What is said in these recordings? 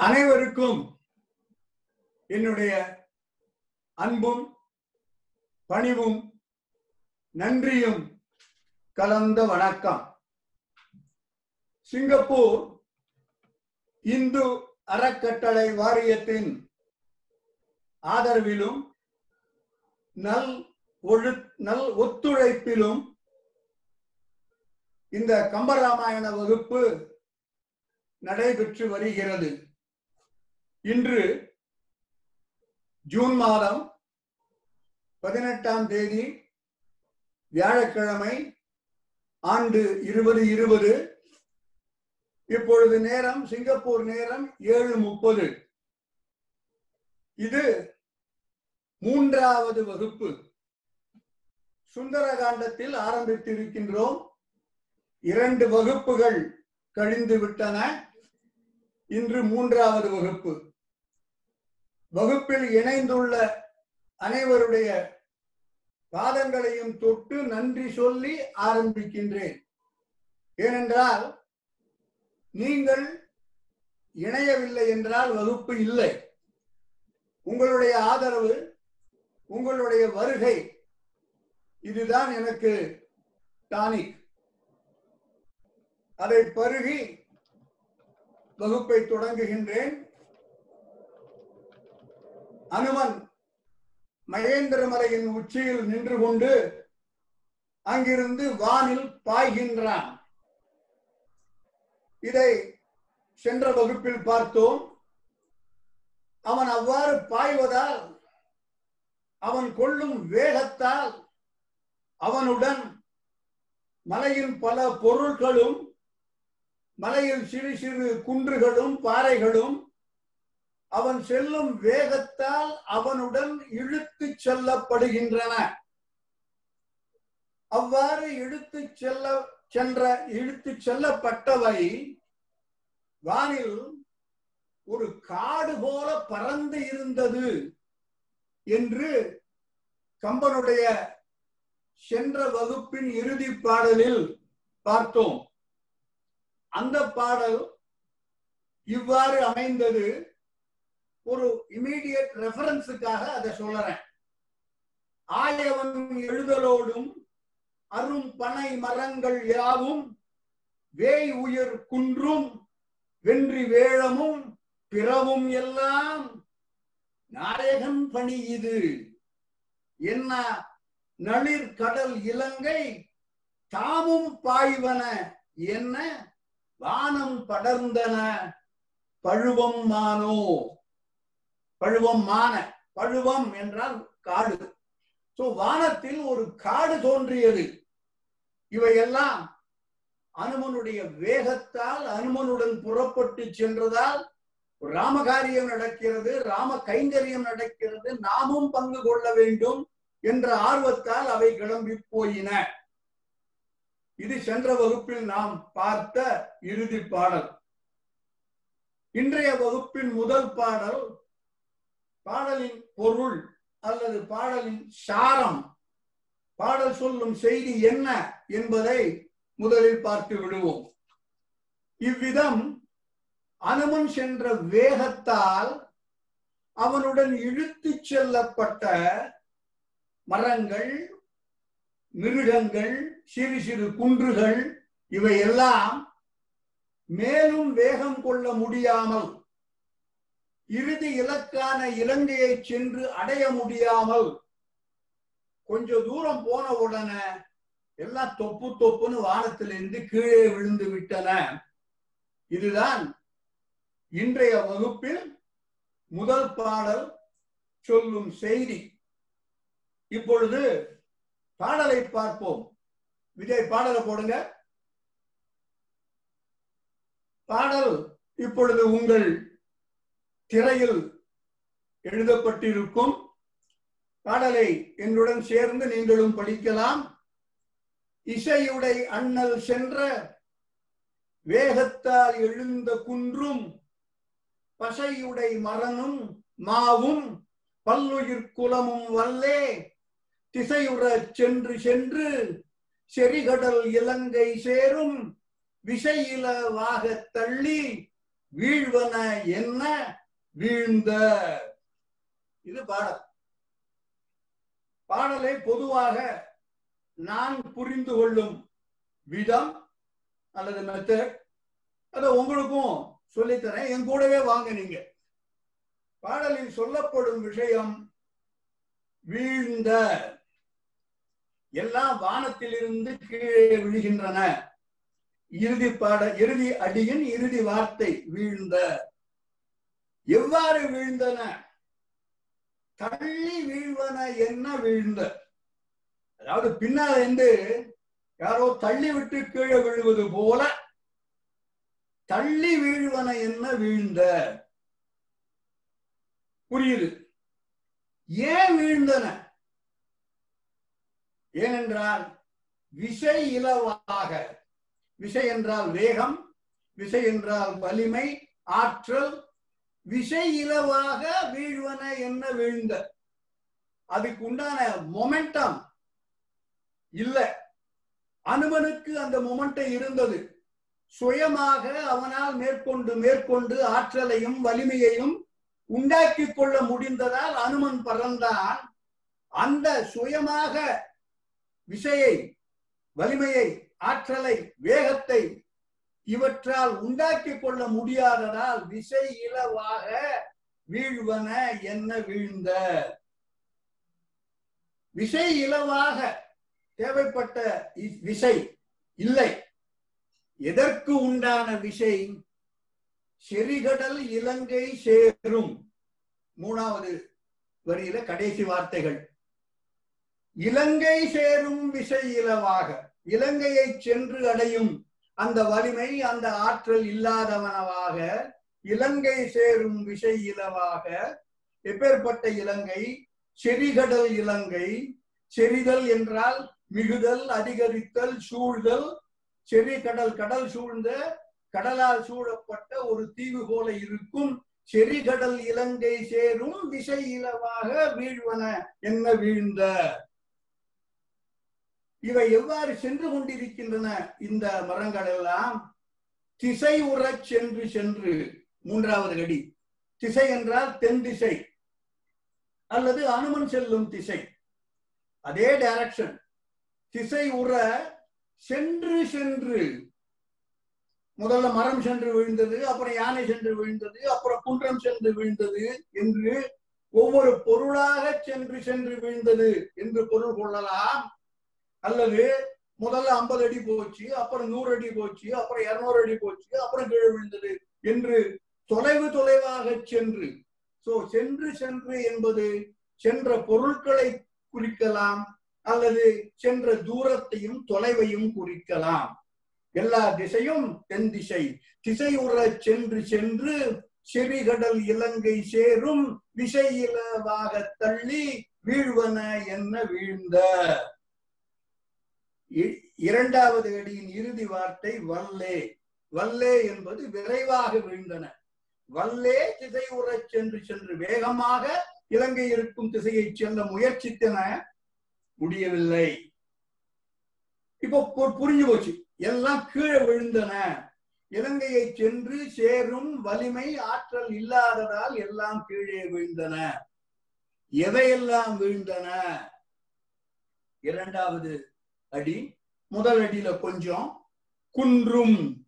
அனைவருக்கும் என்னுடைய அன்பும் பணிவும் நன்றியும் கலந்த வணக்கம். சிங்கப்பூர் இந்து அறக்கட்டளை வாரியத்தின் ஆதரவிலும் நல் ஒழு நல் ஒத்துழைப்பிலும் இந்த கம்பராமாயண வகுப்பு நடைபெற்று வருகிறது. இன்று ஜூன் மாதம் பதினெட்டாம் தேதி வியாழக்கிழமை ஆண்டு இருபது இருபது இப்பொழுது நேரம் சிங்கப்பூர் நேரம் ஏழு முப்பது. இது மூன்றாவது வகுப்பு. சுந்தரகாண்டத்தில் ஆரம்பித்திருக்கின்றோம். இரண்டு வகுப்புகள் கழிந்து விட்டன இன்று மூன்றாவது வகுப்பு. வகுப்பில் இணைந்துள்ள அனைவருடைய பாதங்களையும் தொட்டு நன்றி சொல்லி ஆரம்பிக்கின்றேன். ஏனென்றால் நீங்கள் இணையவில்லை என்றால் வகுப்பு இல்லை. உங்களுடைய ஆதரவு உங்களுடைய வருகை இதுதான் எனக்கு டானிக். அதை பருகி வகுப்பை தொடங்குகின்றேன். அனுமன் மகேந்திரமலையின் உச்சியில் நின்று கொண்டு அங்கிருந்து வானில் பாய்கின்றான். இதை சென்ற வகுப்பில் பார்த்தோம். அவன் அவ்வாறு பாய்வதால் அவன் கொள்ளும் வேகத்தால் அவனுடன் மலையின் பல பொருட்களும் மலையில் சிறு சிறு குன்றுகளும் பாறைகளும் அவன் செல்லும் வேகத்தால் அவனுடன் இழுத்து செல்லப்படுகின்றன. அவ்வாறு இழுத்து செல்ல சென்ற இழுத்து செல்லப்பட்டவை வானில் ஒரு காடு போல பறந்து இருந்தது என்று கம்பனுடைய சென்ற வகுப்பின் இறுதி பாடலில் பார்த்தோம். அந்த பாடல் இவ்வாறு அமைந்தது. ஒரு இமீடியட் ரெஃபரன்ஸுக்காக அதை சொல்லுறேன் ஆயவன் எழுதலோடும் அரும் பனை மரங்கள் யாவும் வேய் உயர் குன்றும் வென்றி வேழமும் பிறவும் எல்லாம் நாயகன் பணி இது. என்ன நளிர் கடல் இலங்கை தாமும் பாய்வன என்ன வானம் படர்ந்தன பழுவம் மானோ. பழுவம் மான பழுவம் என்றால் காடு. சோ வானத்தில் ஒரு காடு தோன்றியது. இவையெல்லாம் அனுமனுடைய வேகத்தால் அனுமனுடன் புறப்பட்டு சென்றதால் ராமகாரியம் நடக்கிறது ராம கைங்கரியம் நடக்கிறது நாமும் பங்கு கொள்ள வேண்டும் என்ற ஆர்வத்தால் அவை கிளம்பி போயின. இது சென்ற வகுப்பில் நாம் பார்த்த இறுதி பாடல். இன்றைய வகுப்பின் முதல் பாடல் பாடலின் பொருள் அல்லது பாடலின் சாரம். பாடல் சொல்லும் செய்தி என்ன என்பதை முதலில் பார்த்து விடுவோம். இவ்விதம் அனுமன் சென்ற வேகத்தால் அவனுடன் இழுத்து செல்லப்பட்ட மரங்கள் மிருகங்கள் சிறு சிறு குன்றுகள் இவையெல்லாம் மேலும் வேகம் கொள்ள முடியாமல் இறுதி இலக்கான இலங்கையை சென்று அடைய முடியாமல் கொஞ்ச தூரம் போன உடனே எல்லாம் தொப்பு தொப்புன்னு வானத்திலிருந்து கீழே விழுந்து விட்டன. இதுதான் இன்றைய வகுப்பில் முதல் பாடல் சொல்லும் செய்தி. இப்பொழுது பாடலை பார்ப்போம். விஜய் பாடலை போடுங்க. பாடல் இப்பொழுது உங்கள் திரையில் எழுதப்பட்டிருக்கும் பாடலை என்னுடன் சேர்ந்து நீங்களும் படிக்கலாம். இசையுடை அண்ணல் சென்ற வேகத்தால் எழுந்த குன்றும் பசையுடை மரனும் மாவும் பல்லுயிர் குலமும் வல்லே திசையுற சென்று சென்று செரிகடல் இலங்கை சேரும் விசையில வாக தள்ளி வீழ்வன என்ன? வீழ்ந்த. இது பாடல். பாடலை பொதுவாக நான் புரிந்து கொள்ளும் விதம் அல்லது மெத்தட் அதை உங்களுக்கும் சொல்லித்தரேன். என் கூடவே வாங்க நீங்க. பாடலில் சொல்லப்படும் விஷயம் வீழ்ந்த. எல்லாம் வானத்திலிருந்து கீழே விழுகின்றன. இறுதி பாட இறுதி அடியின் இறுதி வார்த்தை வீழ்ந்த. எவ்வாறு வீழ்ந்தன? தள்ளி வீழ்வன என்ன வீழ்ந்த? அதாவது பின்னால் இருந்து யாரோ தள்ளி விட்டு கீழே விழுவது போல தள்ளி வீழ்வன என்ன வீழ்ந்த? புரியுது. ஏன் வீழ்ந்தன? ஏனென்றால் விசை இலவாக. விசை என்றால் வேகம் விசை என்றால் வலிமை ஆற்றல் விசை இலவாக வீழ்வன என்ன விழுந்த அதுக்கு உண்டான மொமெண்டம் இல்ல. அனுமனுக்கு அந்த மொமெண்டம் இருந்தது. சுயமாக அவனால் மேற்கொண்டு மேற்கொண்டு ஆற்றலையும் வலிமையையும் உண்டாக்கி கொள்ள முடிந்ததால் அனுமன் பறந்தான். அந்த சுயமாக விஷையை வலிமையை ஆற்றலை வேகத்தை இவற்றால் உண்டாக்கி கொள்ள முடியாததால் விசை இலவாக வீழ்வன என்ன வீழ்ந்த? விசை இலவாக தேவைப்பட்ட விசை இல்லை. எதற்கு உண்டான விசை? செரிகடல் இலங்கை சேரும். மூணாவது வரியில கடைசி வார்த்தைகள். இலங்கை சேரும் விசை இலவாக. இலங்கையை சென்று அடையும் அந்த வலிமை அந்த ஆற்றல் இல்லாதவனவாக இலங்கை சேரும் விசை இலவாக எப்பேற்பட்ட இலங்கை? செறிகடல் இலங்கை. செறிதல் என்றால் மிகுதல் அதிகரித்தல் சூழ்தல். செறி கடல் கடல் சூழ்ந்த கடலால் சூழப்பட்ட ஒரு தீவு போல இருக்கும். செறிகடல் இலங்கை சேரும் விசை இலவாக வீழ்வன என்ன வீழ்ந்த? இவை எவ்வாறு சென்று கொண்டிருக்கின்றன? இந்த மரங்கள் எல்லாம் திசை உறச் சென்று சென்று மூன்றாவது அடி. திசை என்றால் தென் திசை அல்லது அனுமன் செல்லும் திசை. அதே டைரக்ஷன் திசை உற சென்று சென்று. முதல்ல மரம் சென்று விழுந்தது அப்புறம் யானை சென்று விழுந்தது அப்புறம் குன்றம் சென்று விழுந்தது என்று ஒவ்வொரு பொருளாக சென்று சென்று விழுந்தது என்று பொருள் கொள்ளலாம். அல்லது முதல்ல ஐம்பது அடி போச்சு அப்புறம் நூறு அடி போச்சு அப்புறம் இருநூறு அடி போச்சு அப்புறம் கீழே விழுந்தது என்று தொலைவு தொலைவாக சென்று. சோ சென்று சென்று என்பது சென்ற பொருட்களை குறிக்கலாம் அல்லது சென்ற தூரத்தையும் தொலைவையும் குறிக்கலாம். எல்லா திசையும் தென் திசை. திசை உற சென்று சென்று செவிகடல் இலங்கை சேரும் விசை தள்ளி வீழ்வன என்ன வீழ்ந்த? இரண்டாவது அடியின் இறுதி வார்த்தை வல்லே. வல்லே என்பது விரைவாக விழுந்தன. வல்லே திசை உறச் சென்று சென்று வேகமாக இலங்கை இருக்கும் திசையை செல்ல முயற்சித்தன முடியவில்லை. இப்போ புரிஞ்சு போச்சு. எல்லாம் கீழே விழுந்தன. இலங்கையை சென்று சேரும் வலிமை ஆற்றல் இல்லாததால் எல்லாம் கீழே விழுந்தன. எதையெல்லாம் விழுந்தன? இரண்டாவது அடி முதல் அடியில கொஞ்சம் குன்றும்.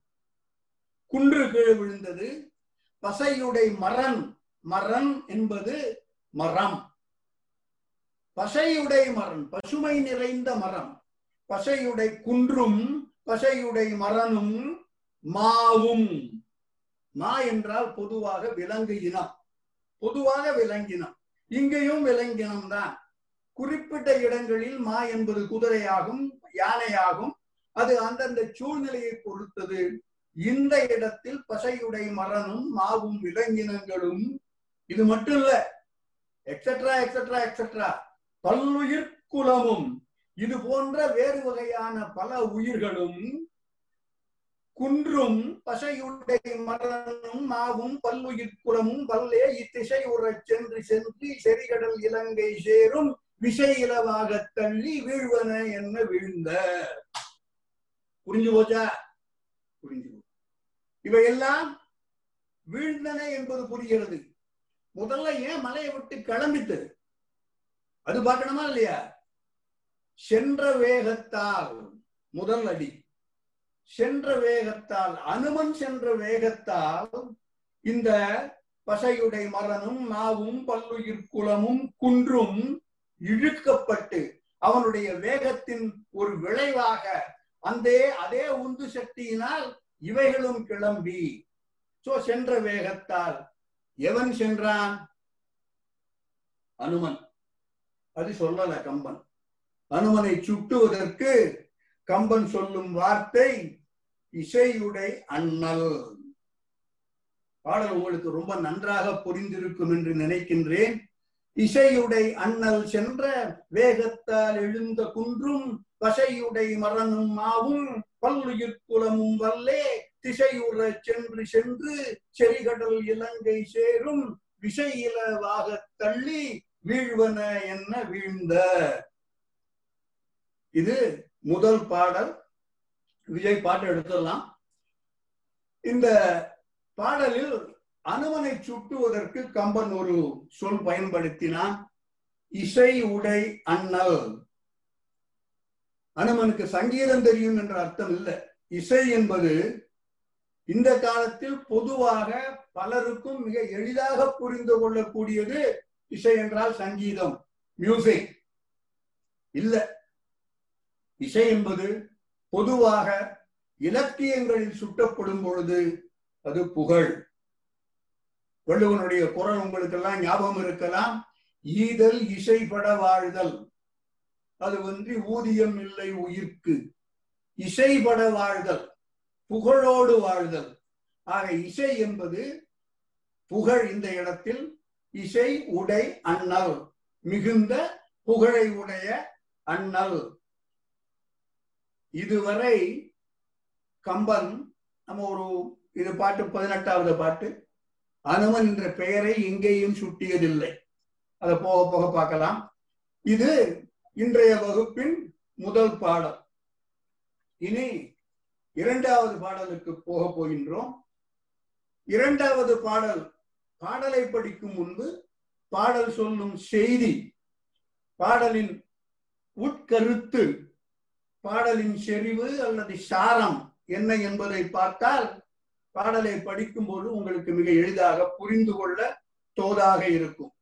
குன்று கீழே விழுந்தது. பசையுடை மரன் மரன் என்பது மரம். பசையுடை மரம் பசுமை நிறைந்த மரம். பசையுடை குன்றும் பசையுடை மரனும் மாவும். மா என்றால் பொதுவாக விலங்கு இனம் பொதுவாக விலங்கினம். இங்கேயும் விலங்கினம் தான் குறிப்பிட்ட இடங்களில் மா என்பது குதிரையாகும் யானையாகும். அது அந்தந்த சூழ்நிலையை பொறுத்தது. இந்த இடத்தில் பசையுடை மரனும் மாவும் விலங்கினங்களும் இது மட்டும் இல்ல எக்ஸெட்ரா எக்ஸெட்ரா எக்ஸெட்ரா பல்லுயிர் குலமும். இது போன்ற வேறு வகையான பல உயிர்களும் குன்றும் பசையுடை மரனும் மாவும் பல்லுயிர் குலமும் பல்லே இத்திசை உறச் சென்று சென்று செறிகடல் இலங்கை சேரும். விஷய இலவாக தள்ளி வீழ்வன என்ன விழுந்த? புரிஞ்சு போச்சா புரிஞ்சு இவையெல்லாம் வீழ்ந்தன என்பது புரிகிறது. முதல்ல ஏன் மலையை விட்டு கிளம்பித்து அது பார்க்கணுமா இல்லையா? சென்ற வேகத்தால் முதல் அடி. சென்ற வேகத்தால் அனுமன் சென்ற வேகத்தால் இந்த பசையுடை மரனும் நாவும் பல்லுயிர் குலமும் குன்றும் இழுக்கப்பட்டு அவனுடைய வேகத்தின் ஒரு விளைவாக அந்த அதே உந்து சக்தியினால் இவைகளும் கிளம்பி. சோ சென்ற வேகத்தால் எவன் சென்றான்? அனுமன். அது சொல்லல கம்பன். அனுமனை சுட்டுவதற்கு கம்பன் சொல்லும் வார்த்தை இசையுடை அண்ணல். பாடல் உங்களுக்கு ரொம்ப நன்றாக புரிந்திருக்கும் என்று நினைக்கின்றேன். இசையுடை அண்ணல் சென்ற வேகத்தால் எழுந்த குன்றும் பசையுடை மரணும் மாவும் பல்லுயிர்குலமும் வல்லே திசையுற சென்று சென்று செரிகடல் இலங்கை சேரும் விஷயிலவாக தள்ளி வீழ்வன என்ன வீழ்ந்த? இது முதல் பாடல். விஜய் பாட்டு எடுத்துடலாம். இந்த பாடலில் அனுமனை சுட்டுவதற்கு கம்பன் ஒரு சொல் பயன்படுத்தினான். இசை உடை அண்ணல். அனுமனுக்கு சங்கீதம் தெரியும் என்ற அர்த்தம் இல்லை. இசை என்பது இந்த காலத்தில் பொதுவாக பலருக்கும் மிக எளிதாக புரிந்து கொள்ளக்கூடியது இசை என்றால் சங்கீதம் மியூசிக் இல்ல. இசை என்பது பொதுவாக இலக்கியங்களில் சுட்டப்படும் பொழுது அது புகழ். வள்ளுவனுடைய குரல் உங்களுக்கு எல்லாம் ஞாபகம் இருக்கலாம். ஈதல் இசைப்பட வாழ்தல். அது வந்து ஊதியம் இல்லை உயிர்க்கு. இசைபட வாழ்தல். புகழோடு வாழ்தல். ஆக இசை என்பது புகழ் இந்த இடத்தில். இசை உடை அண்ணல். மிகுந்த புகழை உடைய அண்ணல். இதுவரை கம்பன் நம்ம ஒரு இது பாட்டு பதினெட்டாவது பாட்டு. அனுமன் என்ற பெயரை எங்கேயும் சுட்டியதில்லை. அதை போக போக பார்க்கலாம். இது இன்றைய வகுப்பின் முதல் பாடல் இனி இரண்டாவது பாடலுக்கு போக போகின்றோம். இரண்டாவது பாடல் பாடலை படிக்கும் முன்பு பாடல் சொல்லும் செய்தி. பாடலின் உட்கருத்து பாடலின் செறிவு அல்லது சாரம் என்ன என்பதை பார்த்தால் பாடலை படிக்கும்போது உங்களுக்கு மிக எளிதாக புரிந்து கொள்ள தோதாக இருக்கும்.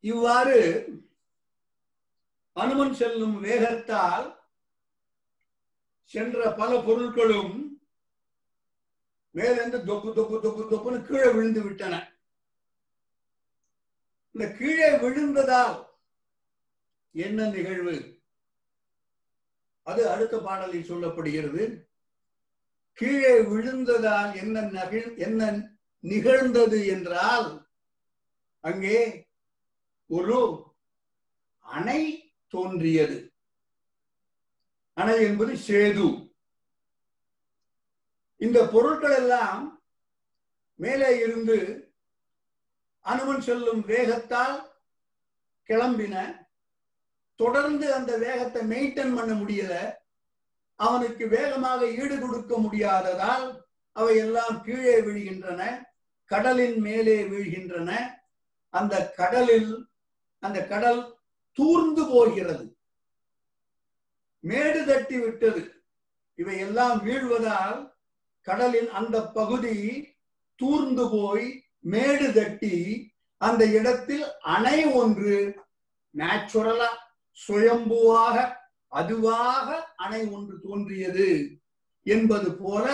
இவ்வாறு அனுமன் செல்லும் வேகத்தால் சென்ற பல பொருட்களும் மேலிருந்து தொப்பு தொப்பு தொப்பு தொப்புன்னு கீழே விழுந்து விட்டன. இந்த கீழே விழுந்ததால் என்ன நிகழ்வு? அது அடுத்த பாடலில் சொல்லப்படுகிறது. கீழே விழுந்ததால் என்ன நகிழ் என்ன நிகழ்ந்தது என்றால் அங்கே ஒரு அணை தோன்றியது. அணை என்பது சேது. இந்த பொருட்கள் எல்லாம் மேலே இருந்து அனுமன் செல்லும் வேகத்தால் கிளம்பின தொடர்ந்து அந்த வேகத்தை மெயின்டைன் பண்ண முடியல. அவனுக்கு வேகமாக ஈடு கொடுக்க முடியாததால் அவை எல்லாம் கீழே விழுகின்றன கடலின் மேலே வீழ்கின்றன. அந்த கடலில் அந்த கடல் தூர்ந்து போகிறது. மேடு தட்டி விட்டது. இவை எல்லாம் வீழ்வதால் கடலின் அந்த பகுதி தூர்ந்து போய் மேடு தட்டி அந்த இடத்தில் அணை ஒன்று நேச்சுரலா சுயம்புவாக அதுவாக அணை ஒன்று தோன்றியது என்பது போல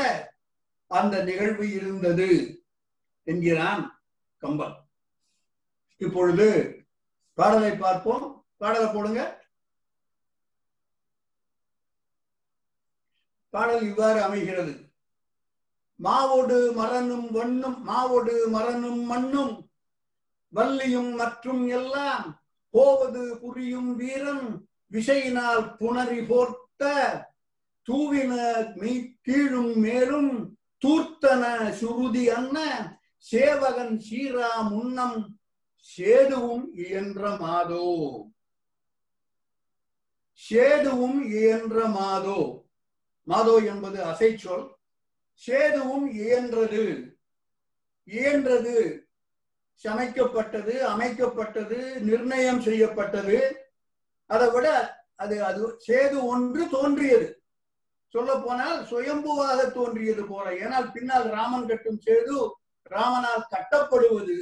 அந்த நிகழ்வு இருந்தது என்கிறான் கம்பன். இப்பொழுது பாடலை பார்ப்போம். பாடலை போடுங்க. பாடல் இவ்வாறு அமைகிறது. மாவோடு மரனும் வண்ணும் மாவோடு மரனும் மண்ணும் வள்ளியும் மற்றும் எல்லாம் போவது புரியும் வீரன் விஷயினால் புணரி போர்த்த தூவின மீ கீழும் மேலும் தூர்த்தன சுருதி அன்ன சேவகன் சீரா முன்னம் சேதுவும் இயன்ற மாதோ. சேதுவும் இயன்ற மாதோ. மாதோ என்பது அசைச்சொல். சேதுவும் இயன்றது. இயன்றது சமைக்கப்பட்டது அமைக்கப்பட்டது நிர்ணயம் செய்யப்பட்டது. அதை விட அது அது சேது ஒன்று தோன்றியது. சொல்ல போனால் சுயம்புவாக தோன்றியது போல. ஏனால் பின்னால் ராமன் கட்டும் சேது ராமனால் கட்டப்படுவது.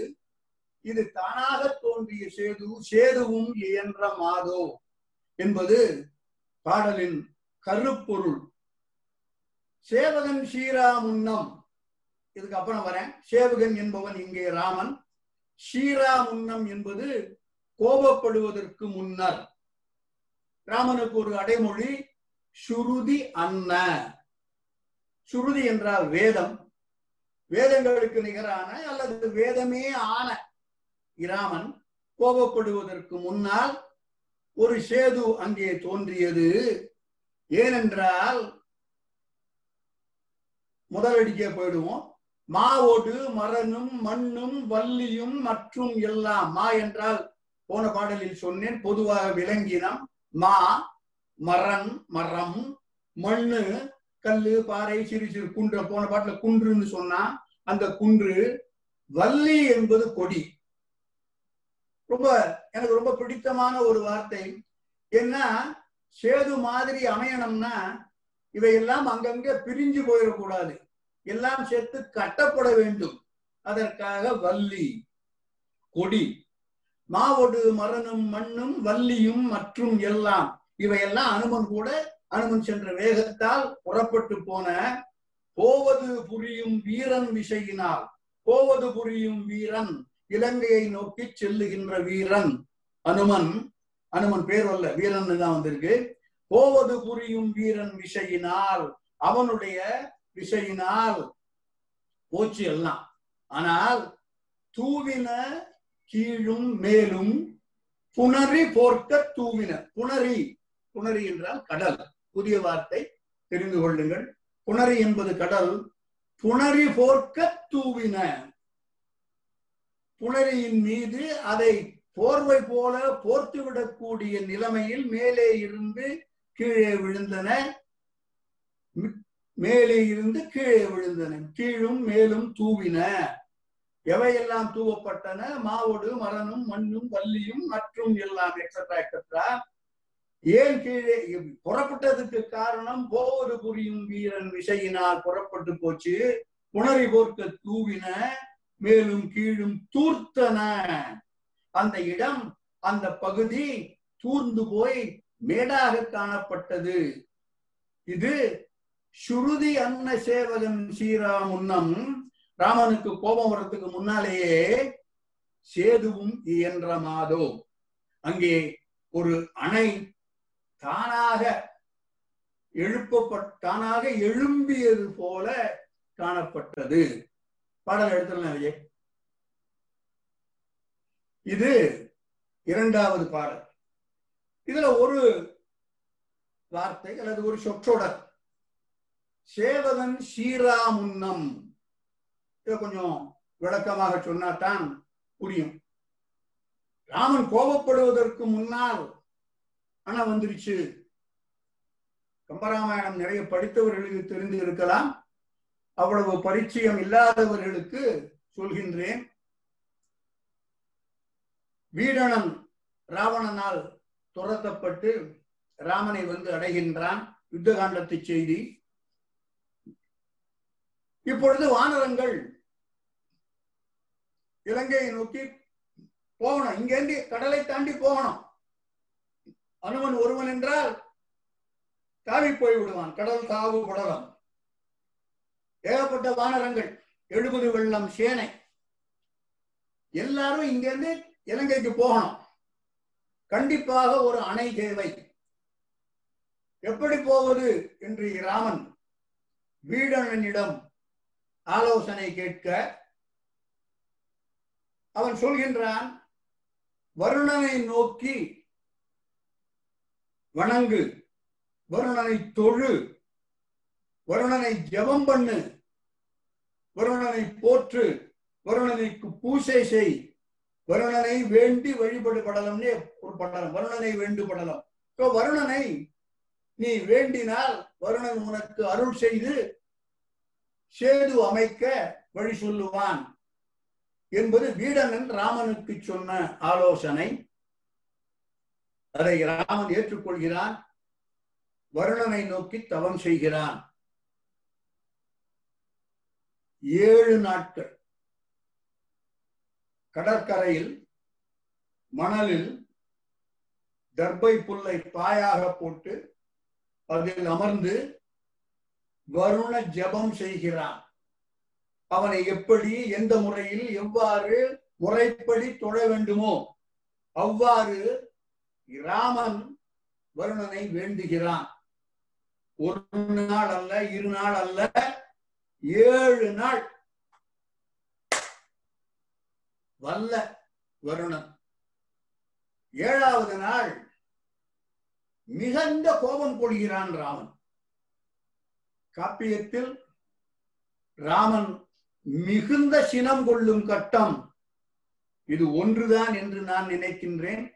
இது தானாக தோன்றிய சேது சேதுவும் இயன்ற மாதோ என்பது பாடலின் கருப்பொருள். சேவகன் ஸ்ரீராமுன்னம். இதுக்கு அப்புறம் வரேன். சேவகன் என்பவன் இங்கே ராமன். ஷீரா முன்னம் என்பது கோபப்படுவதற்கு முன்னர். ராமனுக்கு ஒரு அடைமொழி சுருதி அன்ன சுருதி என்றால் வேதம். வேதங்களுக்கு நிகரான அல்லது வேதமே ஆன இராமன் கோபப்படுவதற்கு முன்னால் ஒரு சேது அங்கே தோன்றியது. ஏனென்றால் முதலடிக்கே போயிடுவோம். மாவோடு மரனும் மண்ணும் வள்ளியும் மற்றும் எல்லாம். மா என்றால் போன பாடலில் சொன்னேன் பொதுவாக விலங்கினம் மா மரன் மரம் மண்ணு கல்லு பாறை சிறு சிறு குன்று. போன பாட்டுல குன்றுன்னு சொன்னா அந்த குன்று வள்ளி என்பது கொடி. ரொம்ப எனக்கு ரொம்ப பிடித்தமான ஒரு வார்த்தை. ஏன்னா சேது மாதிரி அமையணும்னா இவையெல்லாம் அங்கங்க பிரிஞ்சு போயிடக்கூடாது. எல்லாம் சேர்த்து கட்டப்பட வேண்டும். அதற்காக வள்ளி கொடி மாவோடு மரணும் மண்ணும் வள்ளியும் மற்றும் எல்லாம் இவையெல்லாம் அனுமன் கூட அனுமன் சென்ற வேகத்தால் புறப்பட்டு போன போவது புரியும் வீரன் விசையினால் போவது புரியும் வீரன் இலங்கையை நோக்கி செல்லுகின்ற வீரன் அனுமன் அனுமன் பேர் அல்ல வீரன் தான் வந்திருக்கு. போவது புரியும் வீரன் விசையினால் அவனுடைய விசையினால் போச்சு எல்லாம். ஆனால் தூவின கீழும் மேலும் புணரி போர்க்க தூவின. புணரி புணரி என்றால் கடல். புதிய வார்த்தை. தெரிந்து கொள்ளுங்கள். புணரி என்பது கடல். புணரி போர்க்க தூவின. புணரியின் மீது அதை போர்வை போல போர்த்து விடக்கூடிய நிலைமையில் மேலே இருந்து கீழே விழுந்தன. மேலே இருந்து கீழே விழுந்தன. கீழும் மேலும் தூவின. எவையெல்லாம் தூவப்பட்டன? மாவோடு மரணும் மண்ணும் வள்ளியும் மற்றும் எல்லாம் எக்ஸட்ரா எக்ஸட்ரா ஏன் கீழே? புறப்பட்டதுக்கு காரணம் போவது புரியும் வீரன் விசையினால் புறப்பட்டு போச்சு. புணரி போர்க்க தூவின மேலும் கீழும் தூர்த்தன. அந்த இடம் அந்த பகுதி தூர்ந்து போய் மேடாக காணப்பட்டது. இது சுருதி அன்ன சேவகன் ஸ்ரீராமுன்னம் ராமனுக்கு கோபம் வர்றதுக்கு முன்னாலேயே சேதுவும் இயன்ற மாதோ. அங்கே ஒரு அணை தானாக எழுப்பப்பட் தானாக எழும்பியது போல காணப்பட்டது. பாடல் எடுத்துடலாம் விஜய் இது இரண்டாவது பாடல். இதுல ஒரு வார்த்தை அல்லது ஒரு சொற்றொடர். சேவகன் ஸ்ரீராமுன்னம். இதை கொஞ்சம் விளக்கமாக சொன்னாதான் புரியும். ராமன் கோபப்படுவதற்கு முன்னால் ஆனா வந்துருச்சு. கம்பராமாயணம் நிறைய படித்தவர்களுக்கு தெரிந்து இருக்கலாம். அவ்வளவு பரிச்சயம் இல்லாதவர்களுக்கு சொல்கின்றேன். வீடணன் ராவணனால் துரத்தப்பட்டு ராமனை வந்து அடைகின்றான். யுத்த காண்டத்து செய்தி. இப்பொழுது வானரங்கள் இலங்கையை நோக்கி போகணும். இங்கிருந்து கடலை தாண்டி போகணும். அனுமன் ஒருவன் என்றால் தாவி போய் விடுவான். கடல் தாவு படலம். ஏகப்பட்ட வானரங்கள் எழுபது வெள்ளம் சேனை. எல்லாரும் இங்கிருந்து இலங்கைக்கு போகணும். கண்டிப்பாக ஒரு அணை தேவை. எப்படி போவது? என்று ராமன் வீடனிடம் ஆலோசனை கேட்க அவன் சொல்கின்றான் வருணனை நோக்கி வணங்கு வருணனை தொழு வருணனை ஜெபம் பண்ணு வருணனை போற்று வருணனைக்கு பூசை செய் வருணனை வேண்டி வழிபடுபடலாம்னே ஒரு படலம் வருணனை வேண்டுபடலாம். வருணனை நீ வேண்டினால் வருணன் உனக்கு அருள் செய்து சேது அமைக்க வழி சொல்லுவான் என்பது வீடனன் ராமனுக்கு சொன்ன ஆலோசனை. அதை ராமன் ஏற்றுக்கொள்கிறான். வருணனை நோக்கி தவம் செய்கிறான். ஏழு நாட்கள் கடற்கரையில் மணலில் தர்பை புல்லை பாயாக போட்டு அதில் அமர்ந்து வருண ஜபம் செய்கிறான். அவனை எப்படி எந்த முறையில் எவ்வாறு முறைப்படி தொழ வேண்டுமோ அவ்வாறு ராமன் வருணனை வேண்டுகிறான். ஒரு நாள் அல்ல இரு நாள் அல்ல ஏழு நாள் வல்ல வருணன். ஏழாவது நாள் மிகுந்த கோபம் கொள்கிறான் ராமன். காப்பியத்தில் ராமன் மிகுந்த சினம் கொள்ளும் கட்டம். இது ஒன்றுதான் என்று நான் நினைக்கின்றேன்.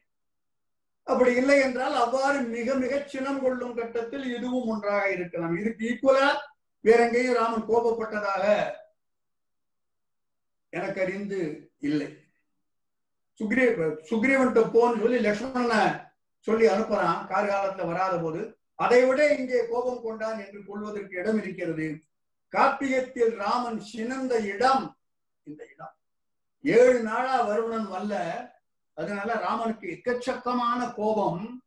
அப்படி இல்லை என்றால் அவ்வாறு மிக மிக சினம் கொள்ளும் கட்டத்தில் இதுவும் ஒன்றாக இருக்கலாம். இதுக்கு ஈக்குவலா வேற எங்கேயும் ராமன் கோபப்பட்டதாக எனக்கு அறிந்து இல்லை. சுக்ரீவ் சுக்ரீவன்ட்ட போன்னு சொல்லி லக்ஷ்மணனை சொல்லி அனுப்புறான். கார்காலத்துல வராத போது அதை விட இங்கே கோபம் கொண்டான் என்று கொள்வதற்கு இடம் இருக்கிறது. காப்பியத்தில் ராமன் சினந்த இடம். இந்த இடம். ஏழு நாளா வருணன் வல்ல. அதனால ராமனுக்கு எக்கச்சக்கமான கோபம்.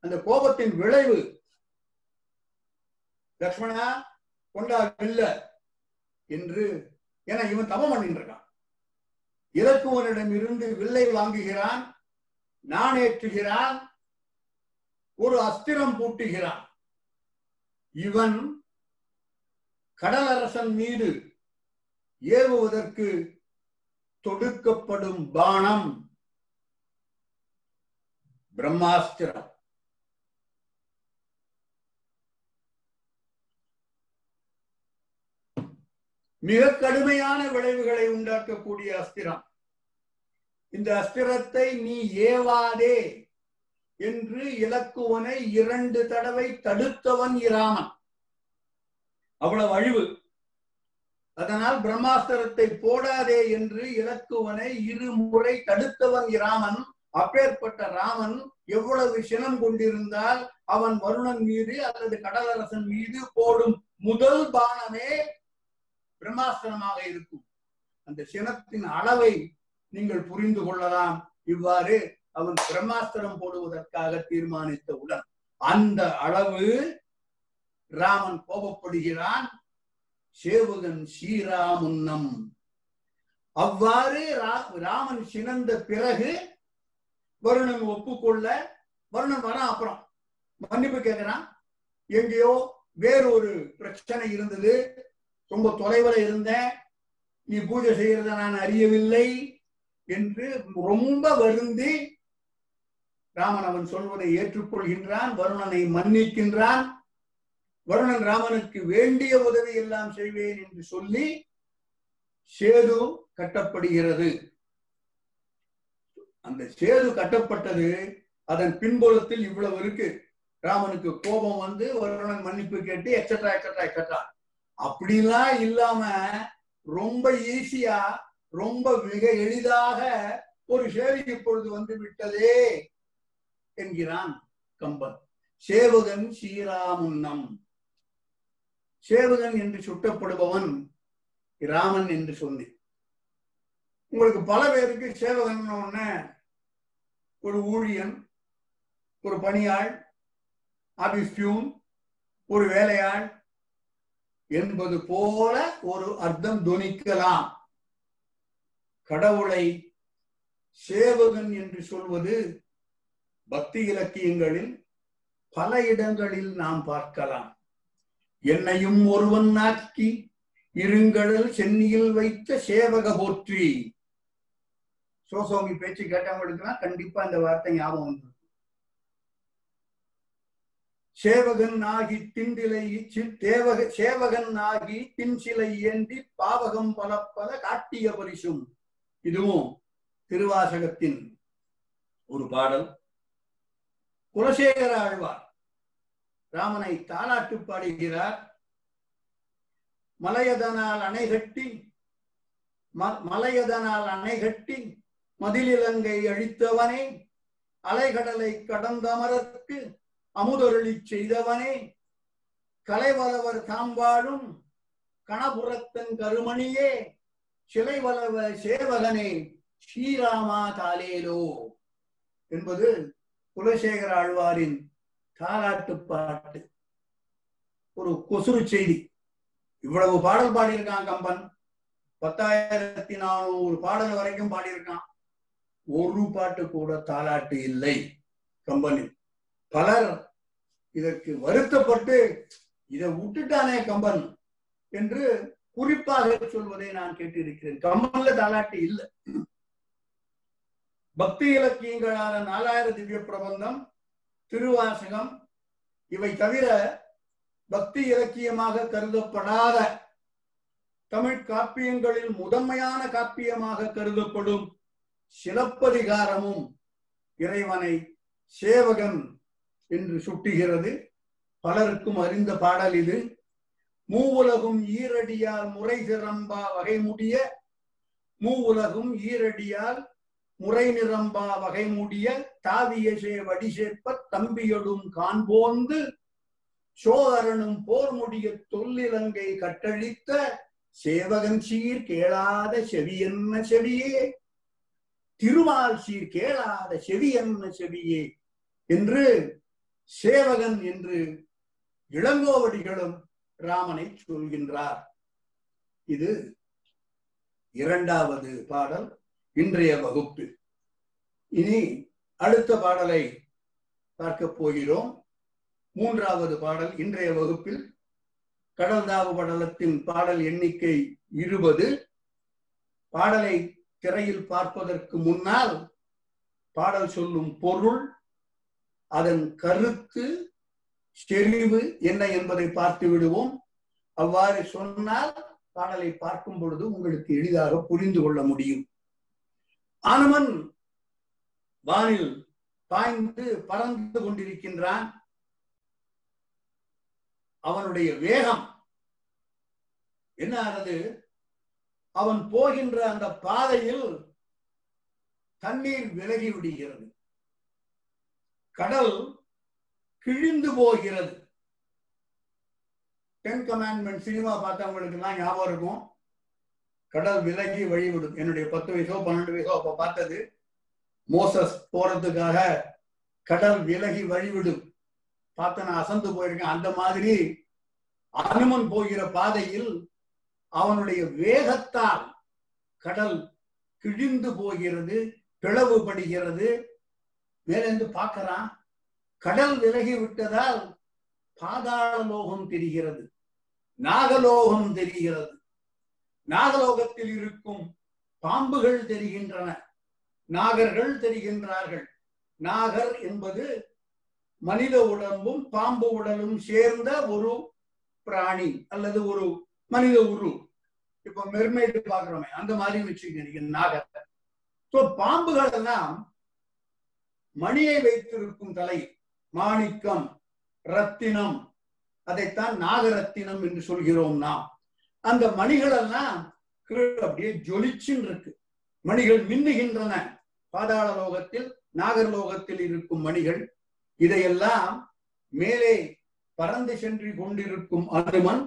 அந்த கோபத்தின் விளைவு. லக்ஷ்மணா கொண்டாமில்ல என்று என இவன் தவம் பண்ணிட்டு இருக்கான். இலக்குவனிடம் இருந்து வில்லை வாங்குகிறான். நாணேற்றுகிறான் ஒரு அஸ்திரம் பூட்டுகிறான். இவன் கடலரசன் மீது ஏவுவதற்கு தொடுக்கப்படும் பானம். பிரம்மாஸ்திரம். மிக கடுமையான விளைவுகளை உண்டாக்கக்கூடிய அஸ்திரம். இந்த அஸ்திரத்தை நீ ஏவாதே. என்று இலக்குவனை இரண்டு தடவை தடுத்தவன் இராமன். அவ்வளவு அழிவு. அதனால் பிரம்மாஸ்திரத்தை போடாதே என்று இலக்குவனை இருமுறை தடுத்தவன் இராமன். அப்பேற்பட்ட ராமன் எவ்வளவு சினம் கொண்டிருந்தால் அவன் வருணன் மீது அல்லது கடலரசன் மீது போடும் முதல் பானமே பிரம்மாஸ்திரமாக இருக்கும். அந்த சினத்தின் அளவை நீங்கள் புரிந்து கொள்ளலாம். இவ்வாறு அவன் பிரம்மாஸ்திரம் போடுவதற்காக தீர்மானித்தவுடன் அந்த அளவு ராமன் கோபப்படுகிறான். சேவகன் ஸ்ரீராமுன்னம். அவ்வாறு ராமன் சினந்த பிறகு வருணன் ஒப்புக்கொள்ள வருணன் வரான் அப்புறம். மன்னிப்பு கேட்கிறான். எங்கேயோ வேறொரு பிரச்சனை இருந்தது. ரொம்ப தொலைவில் இருந்தேன். நீ பூஜை செய்யறத நான் அறியவில்லை என்று ரொம்ப வருந்தி ராமன் அவன் சொல்வதை ஏற்றுக்கொள்கின்றான் வருணனை மன்னிக்கின்றான். வருணன் ராமனுக்கு வேண்டிய உதவி எல்லாம் செய்வேன் என்று சொல்லி சேது கட்டப்படுகிறது. அந்த சேது கட்டப்பட்டது அதன் பின்புலத்தில் இவ்வளவு இருக்கு. ராமனுக்கு கோபம் வந்து வருணன் மன்னிப்பு கேட்டு எக்ஸட்ரா எக்ஸட்ரா எக்ஸட்ரா அப்படிலாம் இல்லாம ரொம்ப ஈஸியா ரொம்ப மிக எளிதாக ஒரு சேவை இப்பொழுது வந்து விட்டதே. என்கிறான் கம்பன். சேவகன் ஸ்ரீராமுன்னம். சேவகன் என்று சுட்டப்படுபவன் ராமன் என்று சொல்லி உங்களுக்கு பல பேருக்கு சேவகன் ஒரு ஊழியன் ஒரு பணியாள் ஆபீஸ் பியூன் ஒரு வேலையாள் என்பது போல ஒரு அர்த்தம் துணிக்கலாம். கடவுளை சேவகன் என்று சொல்வது பக்தி இலக்கியங்களில் பல இடங்களில் நாம் பார்க்கலாம். என்னையும் ஒருவன் நாக்கி இருங்கடல் சென்னியில் வைத்த சேவக போற்றி. சோசோமி பேச்சு கேட்டவங்களுக்குலாம் கண்டிப்பா இந்த வார்த்தை ஞாபகம் வந்து சேவகன் ஆகி திண்டிலை தேவக சேவகன் ஆகி தின்சிலை ஏந்தி பாவகம் பல பல காட்டிய பரிசும். இதுவும் திருவாசகத்தின் ஒரு பாடல். குலசேகர ஆழ்வார். ராமனை தாலாட்டு பாடுகிறார். மலையதனால் அணை கட்டி ம- மலையதனால் அணை கட்டி மதிலிலங்கை அழித்தவனே அலைகடலை கடந்தமரற்கு அமுதொருளி செய்தவனே கலைவளவர் தாம்பாழும் கணபுரத்தன் கருமணியே சிலை வளவ சேவகனே ஸ்ரீராமா தாலேலோ என்பது குலசேகர ஆழ்வாரின் தாலாட்டு பாட்டு. ஒரு கொசுறு செய்தி. இவ்வளவு பாடல் பாடியிருக்கான் கம்பன். பத்தாயிரத்தி நானூறு பாடல் வரைக்கும் பாடியிருக்கான். ஒரு பாட்டு கூட தாலாட்டு இல்லை கம்பனில் பலர் இதற்கு வருத்தப்பட்டு இதை விட்டுட்டானே கம்பன் என்று குறிப்பாக சொல்வதை நான் கேட்டிருக்கிறேன். கம்பன்ல தாலாட்டு இல்லை. பக்தி இலக்கியங்களான நாலாயிர திவ்ய பிரபந்தம் திருவாசகம் இவை தவிர பக்தி இலக்கியமாக கருதப்படாத தமிழ் காப்பியங்களில் முதன்மையான காப்பியமாக கருதப்படும் சிலப்பதிகாரமும் இறைவனை சேவகன் என்று சுட்டுகிறது. பலருக்கும் அறிந்த பாடல் இது. மூவுலகும் ஈரடியால் முறை சிறம்பா வகை முடிய மூவுலகும் ஈரடியால் முறை நிரம்பா வகை முடிய தாவியசே வடிசேப்ப தம்பியொடும் காண்போந்து சோதரனும் போர் முடிய தொல்லிலங்கை கட்டழித்த சேவகன் சீர் கேளாத செவி என்ன செவியே? திருமால் சீர் கேளாத செவி என்ன செவியே? என்று சேவகன் என்று இளங்கோவடிகளும் ராமனை சொல்கின்றார். இது இரண்டாவது பாடல். இன்றைய வகுப்பு இனி அடுத்த பாடலை பார்க்க போகிறோம். மூன்றாவது பாடல் இன்றைய வகுப்பில் கடல்தாவு படலத்தின் பாடல் எண்ணிக்கை இருபது. பாடலை திரையில் பார்ப்பதற்கு முன்னால் பாடல் சொல்லும் பொருள் அதன் கருத்து செறிவு என்ன என்பதை பார்த்து விடுவோம். அவ்வாறு சொன்னால் பாடலை பார்க்கும் பொழுது உங்களுக்கு எளிதாக புரிந்து கொள்ள முடியும். அனுமன் வானில் பாய்ந்து பறந்து கொண்டிருக்கின்றான். அவனுடைய வேகம் என்ன ஆனது? அவன் போகின்ற அந்த பாதையில் தண்ணீர் விலகி விடுகிறது. கடல் கிழிந்து போகிறது. டென் கமாண்ட்மெண்ட் சினிமா பார்த்தவங்களுக்கு எல்லாம் ஞாபகம் இருக்கும். கடல் விலகி வழிவிடும். என்னுடைய பத்து வயசோ பன்னெண்டு வயசோ அப்ப பார்த்தது மோசஸ் போறதுக்காக கடல் விலகி வழிவிடும். பார்த்து நான் அசந்து போயிருக்கேன். அந்த மாதிரி அனுமன் போகிற பாதையில் அவனுடைய வேகத்தால் கடல் கிழிந்து போகிறது பிளவுபடுகிறது. மேலேந்து பார்க்கறான் கடல் விலகி விட்டதால் பாதாள லோகம் தெரிகிறது நாகலோகம் தெரிகிறது. நாகலோகத்தில் இருக்கும் பாம்புகள் தெரிகின்றன. நாகர்கள் தெரிகின்றார்கள். நாகர் என்பது மனித உடம்பும் பாம்பு உடலும் சேர்ந்த ஒரு பிராணி அல்லது ஒரு மனித உரு. இப்ப மெர்மைடு பாக்குறோமே அந்த மாதிரி வச்சுக்கிறீங்க நாகர். சோ பாம்புகள் எல்லாம் மணியை வைத்திருக்கும் தலை மாணிக்கம் ரத்தினம். அதைத்தான் நாகரத்தினம் என்று சொல்கிறோம் நாம். அந்த மணிகள் எல்லாம் அப்படியே ஜொலிச்சுன்னு இருக்கு. மணிகள் மின்னுகின்றன. பாதாள லோகத்தில் நாகர்லோகத்தில் இருக்கும் மணிகள் இதையெல்லாம் மேலே பறந்து சென்று கொண்டிருக்கும் அனுமன்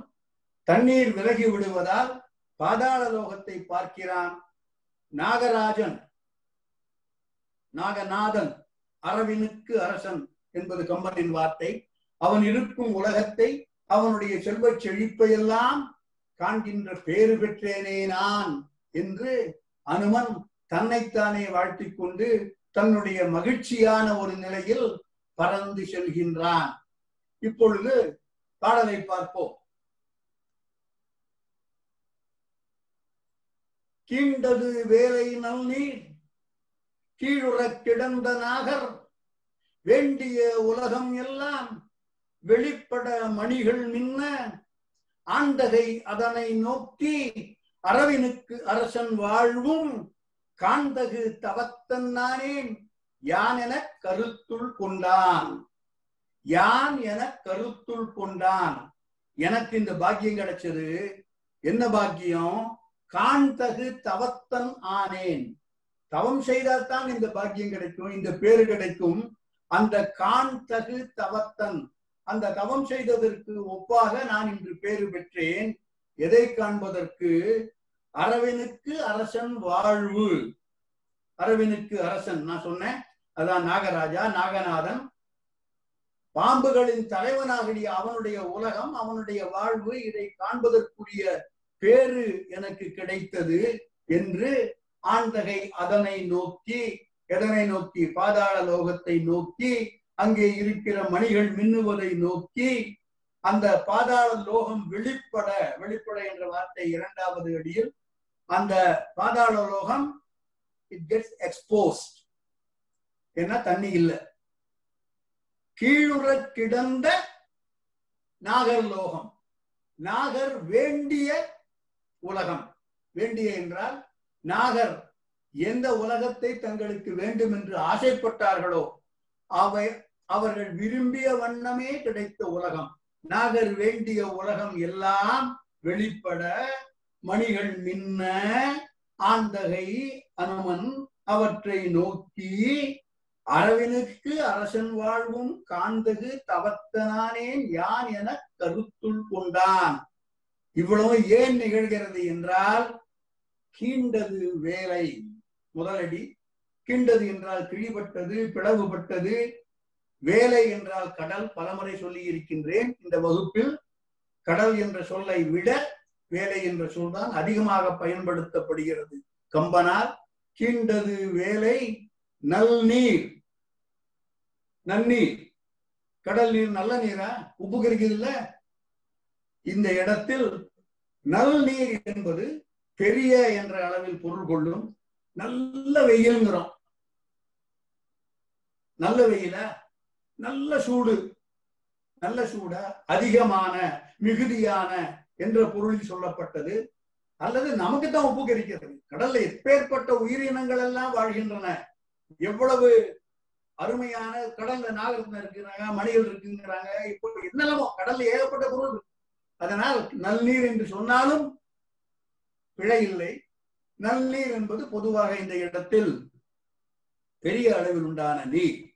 தண்ணீர் விலகி விடுவதால் பாதாள லோகத்தை பார்க்கிறான் நாகராஜன். நாகநாதன் அரவினுக்கு அரசன் என்பது கம்பனின் வார்த்தை. அவன் இருக்கும் உலகத்தை அவனுடைய செல்வச் செழிப்பையெல்லாம் காண்கின்ற பேறு பெற்றேனே நான் என்று அனுமன் தன்னைத்தானே வாழ்த்திக் கொண்டு தன்னுடைய மகிழ்ச்சியான ஒரு நிலையில் பறந்து செல்கின்றான். இப்பொழுது பாடலை பார்ப்போம். கீண்டது வேலை நல்நீர் கீழுறக் கிடந்த நாகர் வேண்டிய உலகம் எல்லாம் வெளிப்பட மணிகள் மின்ன ஆண்டகை அதனை நோக்கி அரவினுக்கு அரசன் வாழ்வும் காந்தகு தவத்தன் நானேன் யான் என கருத்துள் கொண்டான். யான் என கருத்துள் கொண்டான். எனக்கு இந்த பாக்கியம் கிடைச்சது. என்ன பாக்கியம்? காந்தகு தவத்தன் ஆனேன். தவம் செய்தால்தான் இந்த பாக்கியம் கிடைக்கும். இந்த பேரு கிடைக்கும். அந்த காந்தகு தவத்தன். அந்த தவம் செய்ததற்கு ஒப்பாக நான் இன்று பேறு பெற்றேன். எதை காண்பதற்கு? அரவினுக்கு அரசன் வாழ்வு. அரவினுக்கு அரசன் நான் சொன்னேன். அதான் நாகராஜா நாகநாதன். பாம்புகளின் தலைவனாகிய அவனுடைய உலகம் அவனுடைய வாழ்வு இதை காண்பதற்குரிய பேரு எனக்கு கிடைத்தது என்று ஆண்டகை அதனை நோக்கி எதனை நோக்கி? பாதாள லோகத்தை நோக்கி அங்கே இருக்கிற மணிகள் மின்னுவதை நோக்கி அந்த பாதாள லோகம் வெளிப்பட வெளிப்பட என்ற வார்த்தை இரண்டாவது அடியில் அந்த பாதாள லோகம் இட் கெட்ஸ் எக்ஸ்போஸ்ட் ஏன்னா தண்ணி இல்லை. கீழுற கிடந்த நாகர் லோகம். நாகர் வேண்டிய உலகம். வேண்டிய என்றால் நாகர் எந்த உலகத்தை தங்களுக்கு வேண்டும் என்று ஆசைப்பட்டார்களோ அவை அவர்கள் விரும்பிய வண்ணமே கிடைத்த உலகம். நாகர் வேண்டிய உலகம் எல்லாம் வெளிப்பட மணிகள் மின்ன ஆந்தகை அனுமன் அவற்றை நோக்கி அரவினுக்கு அரசன் வாழ்வும் காந்தகு தவத்தனானேன் யான் என கருத்துள் கொண்டான். இவ்வளவு ஏன் நிகழ்கிறது என்றால் கீண்டது வேலை. முதலடி கீண்டது என்றால் கிழிபட்டது பிளவுபட்டது வேலை என்றால் கடல் பலமுறை சொல்லி இருக்கின்றேன். இந்த வகுப்பில் கடல் என்ற சொல்லை விட வேலை என்ற சொல்தான் அதிகமாக பயன்படுத்தப்படுகிறது. கம்பனால் கீண்டது வேலை நல் நீர் நன்னீர். கடல் நீர் நல்ல நீரா? உப்பு இல்ல இந்த இடத்தில் நல் நீர் என்பது பெரிய என்ற அளவில் பொருள் கொள்ளும். நல்ல வெயில்ங்கிறோம். நல்ல வெயிலா? நல்ல சூடு. நல்ல சூட அதிகமான மிகுதியான என்ற பொருளில் சொல்லப்பட்டது. அல்லது நமக்கு தான் உப்பு கடல்ல எப்பேற்பட்ட உயிரினங்கள் எல்லாம் வாழ்கின்றன. எவ்வளவு அருமையான கடல்ல நாகரத்னம் இருக்கிறாங்க மணிகள் இருக்குங்கிறாங்க. இப்போ என்னெல்லாமோ கடல்ல ஏகப்பட்ட பொருள் அதனால் நல்நீர் என்று சொன்னாலும் பிழை இல்லை. நல்நீர் என்பது பொதுவாக இந்த இடத்தில் பெரிய அளவில் உண்டான நீர்.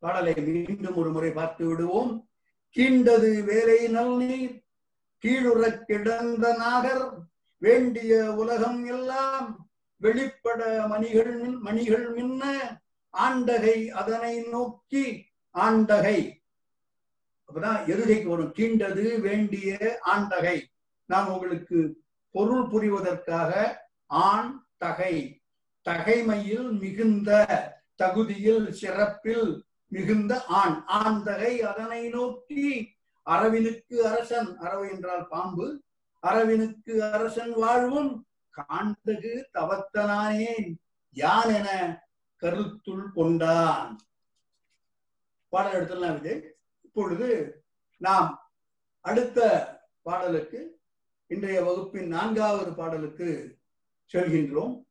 பாடலை மீண்டும் ஒரு முறை பார்த்து விடுவோம். கீண்டது வேலை நல்நீர் கீழுற கிடந்த நாகர் வேண்டிய உலகம் எல்லாம் வெளிப்பட மணிகள் மணிகள் மின்ன ஆண்டகை அதனை நோக்கி ஆண்டகை. அப்பதான் எருகைக்கு வரும். கீண்டது வேண்டிய ஆண்டகை. நான் உங்களுக்கு பொருள் புரிவதற்காக ஆண் தகை. தகைமையில் மிகுந்த தகுதியில் சிறப்பில் மிகுந்த ஆண். ஆண் தகை அதனை நோக்கி அரவினுக்கு அரசன். அரவு என்றால் பாம்பு. அரவினுக்கு அரசன் வாழ்வும் காண்டகு தவத்தனானேன் யான் என கருத்துள் கொண்டான். பாடல் எடுத்துடலாம் இது இப்பொழுது நாம் அடுத்த பாடலுக்கு இன்றைய வகுப்பின் நான்காவது பாடலுக்கு செல்கின்றோம்.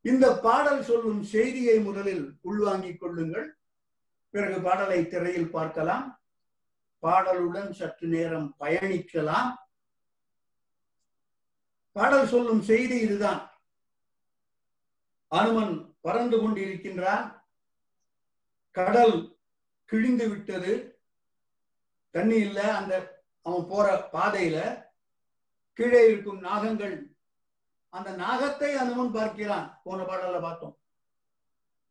இந்த பாடல் சொல்லும் செய்தியை முதலில் உள்வாங்கிக் கொள்ளுங்கள். பிறகு பாடலை திரையில் பார்க்கலாம். பாடலுடன் சற்று நேரம் பயணிக்கலாம். பாடல் சொல்லும் செய்தி இதுதான். அனுமன் பறந்து கொண்டிருக்கின்றான். கடல் கிழிந்து விட்டது. தண்ணி இல்ல அந்த அவன் போற பாதையில கீழே இருக்கும் நாகங்கள். அந்த நாகத்தை அனுமன் பார்க்கிறான். போன பாடல்ல பார்த்தோம்.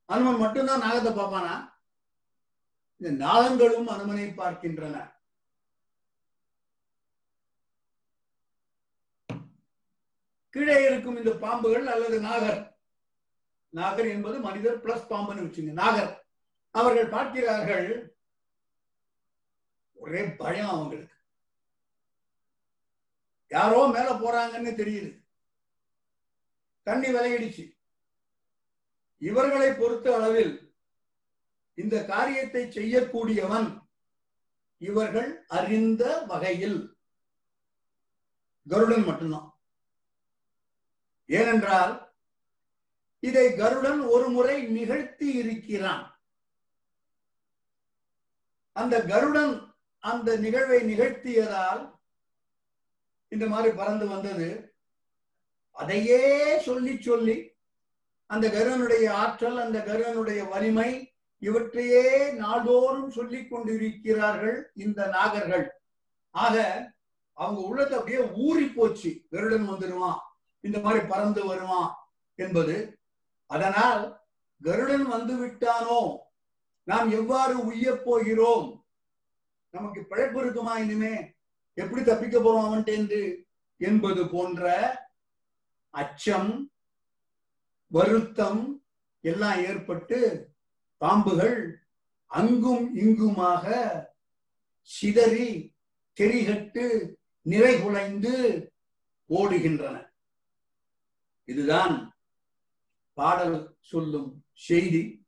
அனுமன் மட்டும்தான் நாகத்தை பார்ப்பானா? இந்த நாகங்களும் அனுமனை பார்க்கின்றன. கீழே இருக்கும் இந்த பாம்புகள் அல்லது நாகர். நாகர் என்பது மனிதர் பிளஸ் பாம்புன்னு வச்சுங்க. நாகர். அவர்கள் பார்க்கிறார்கள் ஒரே பயம் அவங்களுக்கு. யாரோ மேல போறாங்கன்னு தெரியுது. தண்ணி விலகிடுச்சு. இவர்களை பொறுத்த அளவில் இந்த காரியத்தை செய்யக்கூடியவன் இவர்கள் அறிந்த வகையில் கருடன் மட்டும்தான். ஏனென்றால் இதை கருடன் ஒரு முறை நிகழ்த்தி இருக்கிறான். அந்த கருடன் அந்த நிகழ்வை நிகழ்த்தியதால் இந்த மாதிரி பறந்து வந்தது. அதையே சொல்லி சொல்லி அந்த கருடனுடைய ஆற்றல் அந்த கருடனுடைய வலிமை இவற்றையே நாள்தோறும் சொல்லிக் கொண்டிருக்கிறார்கள் இந்த நாகர்கள். ஆக அவங்க உள்ளத்தை அப்படியே ஊறி போச்சு. கருடன் வந்துடுவான். இந்த மாதிரி பறந்து வருவான் என்பது. அதனால் கருடன் வந்து விட்டானோ? நாம் எவ்வாறு உய்ய போகிறோம்? நமக்கு பிழைப்பு இருக்குமா இனிமே? எப்படி தப்பிக்க போறோம் அவன்கிட்ட என்பது போன்ற அச்சம் வருத்தம் எல்லாம் ஏற்பட்டு பாம்புகள் அங்கும் இங்குமாக சிதறி தெரிகட்டு நிறைகுலைந்து ஓடுகின்றன. இதுதான் பாடல் சொல்லும் செய்தி.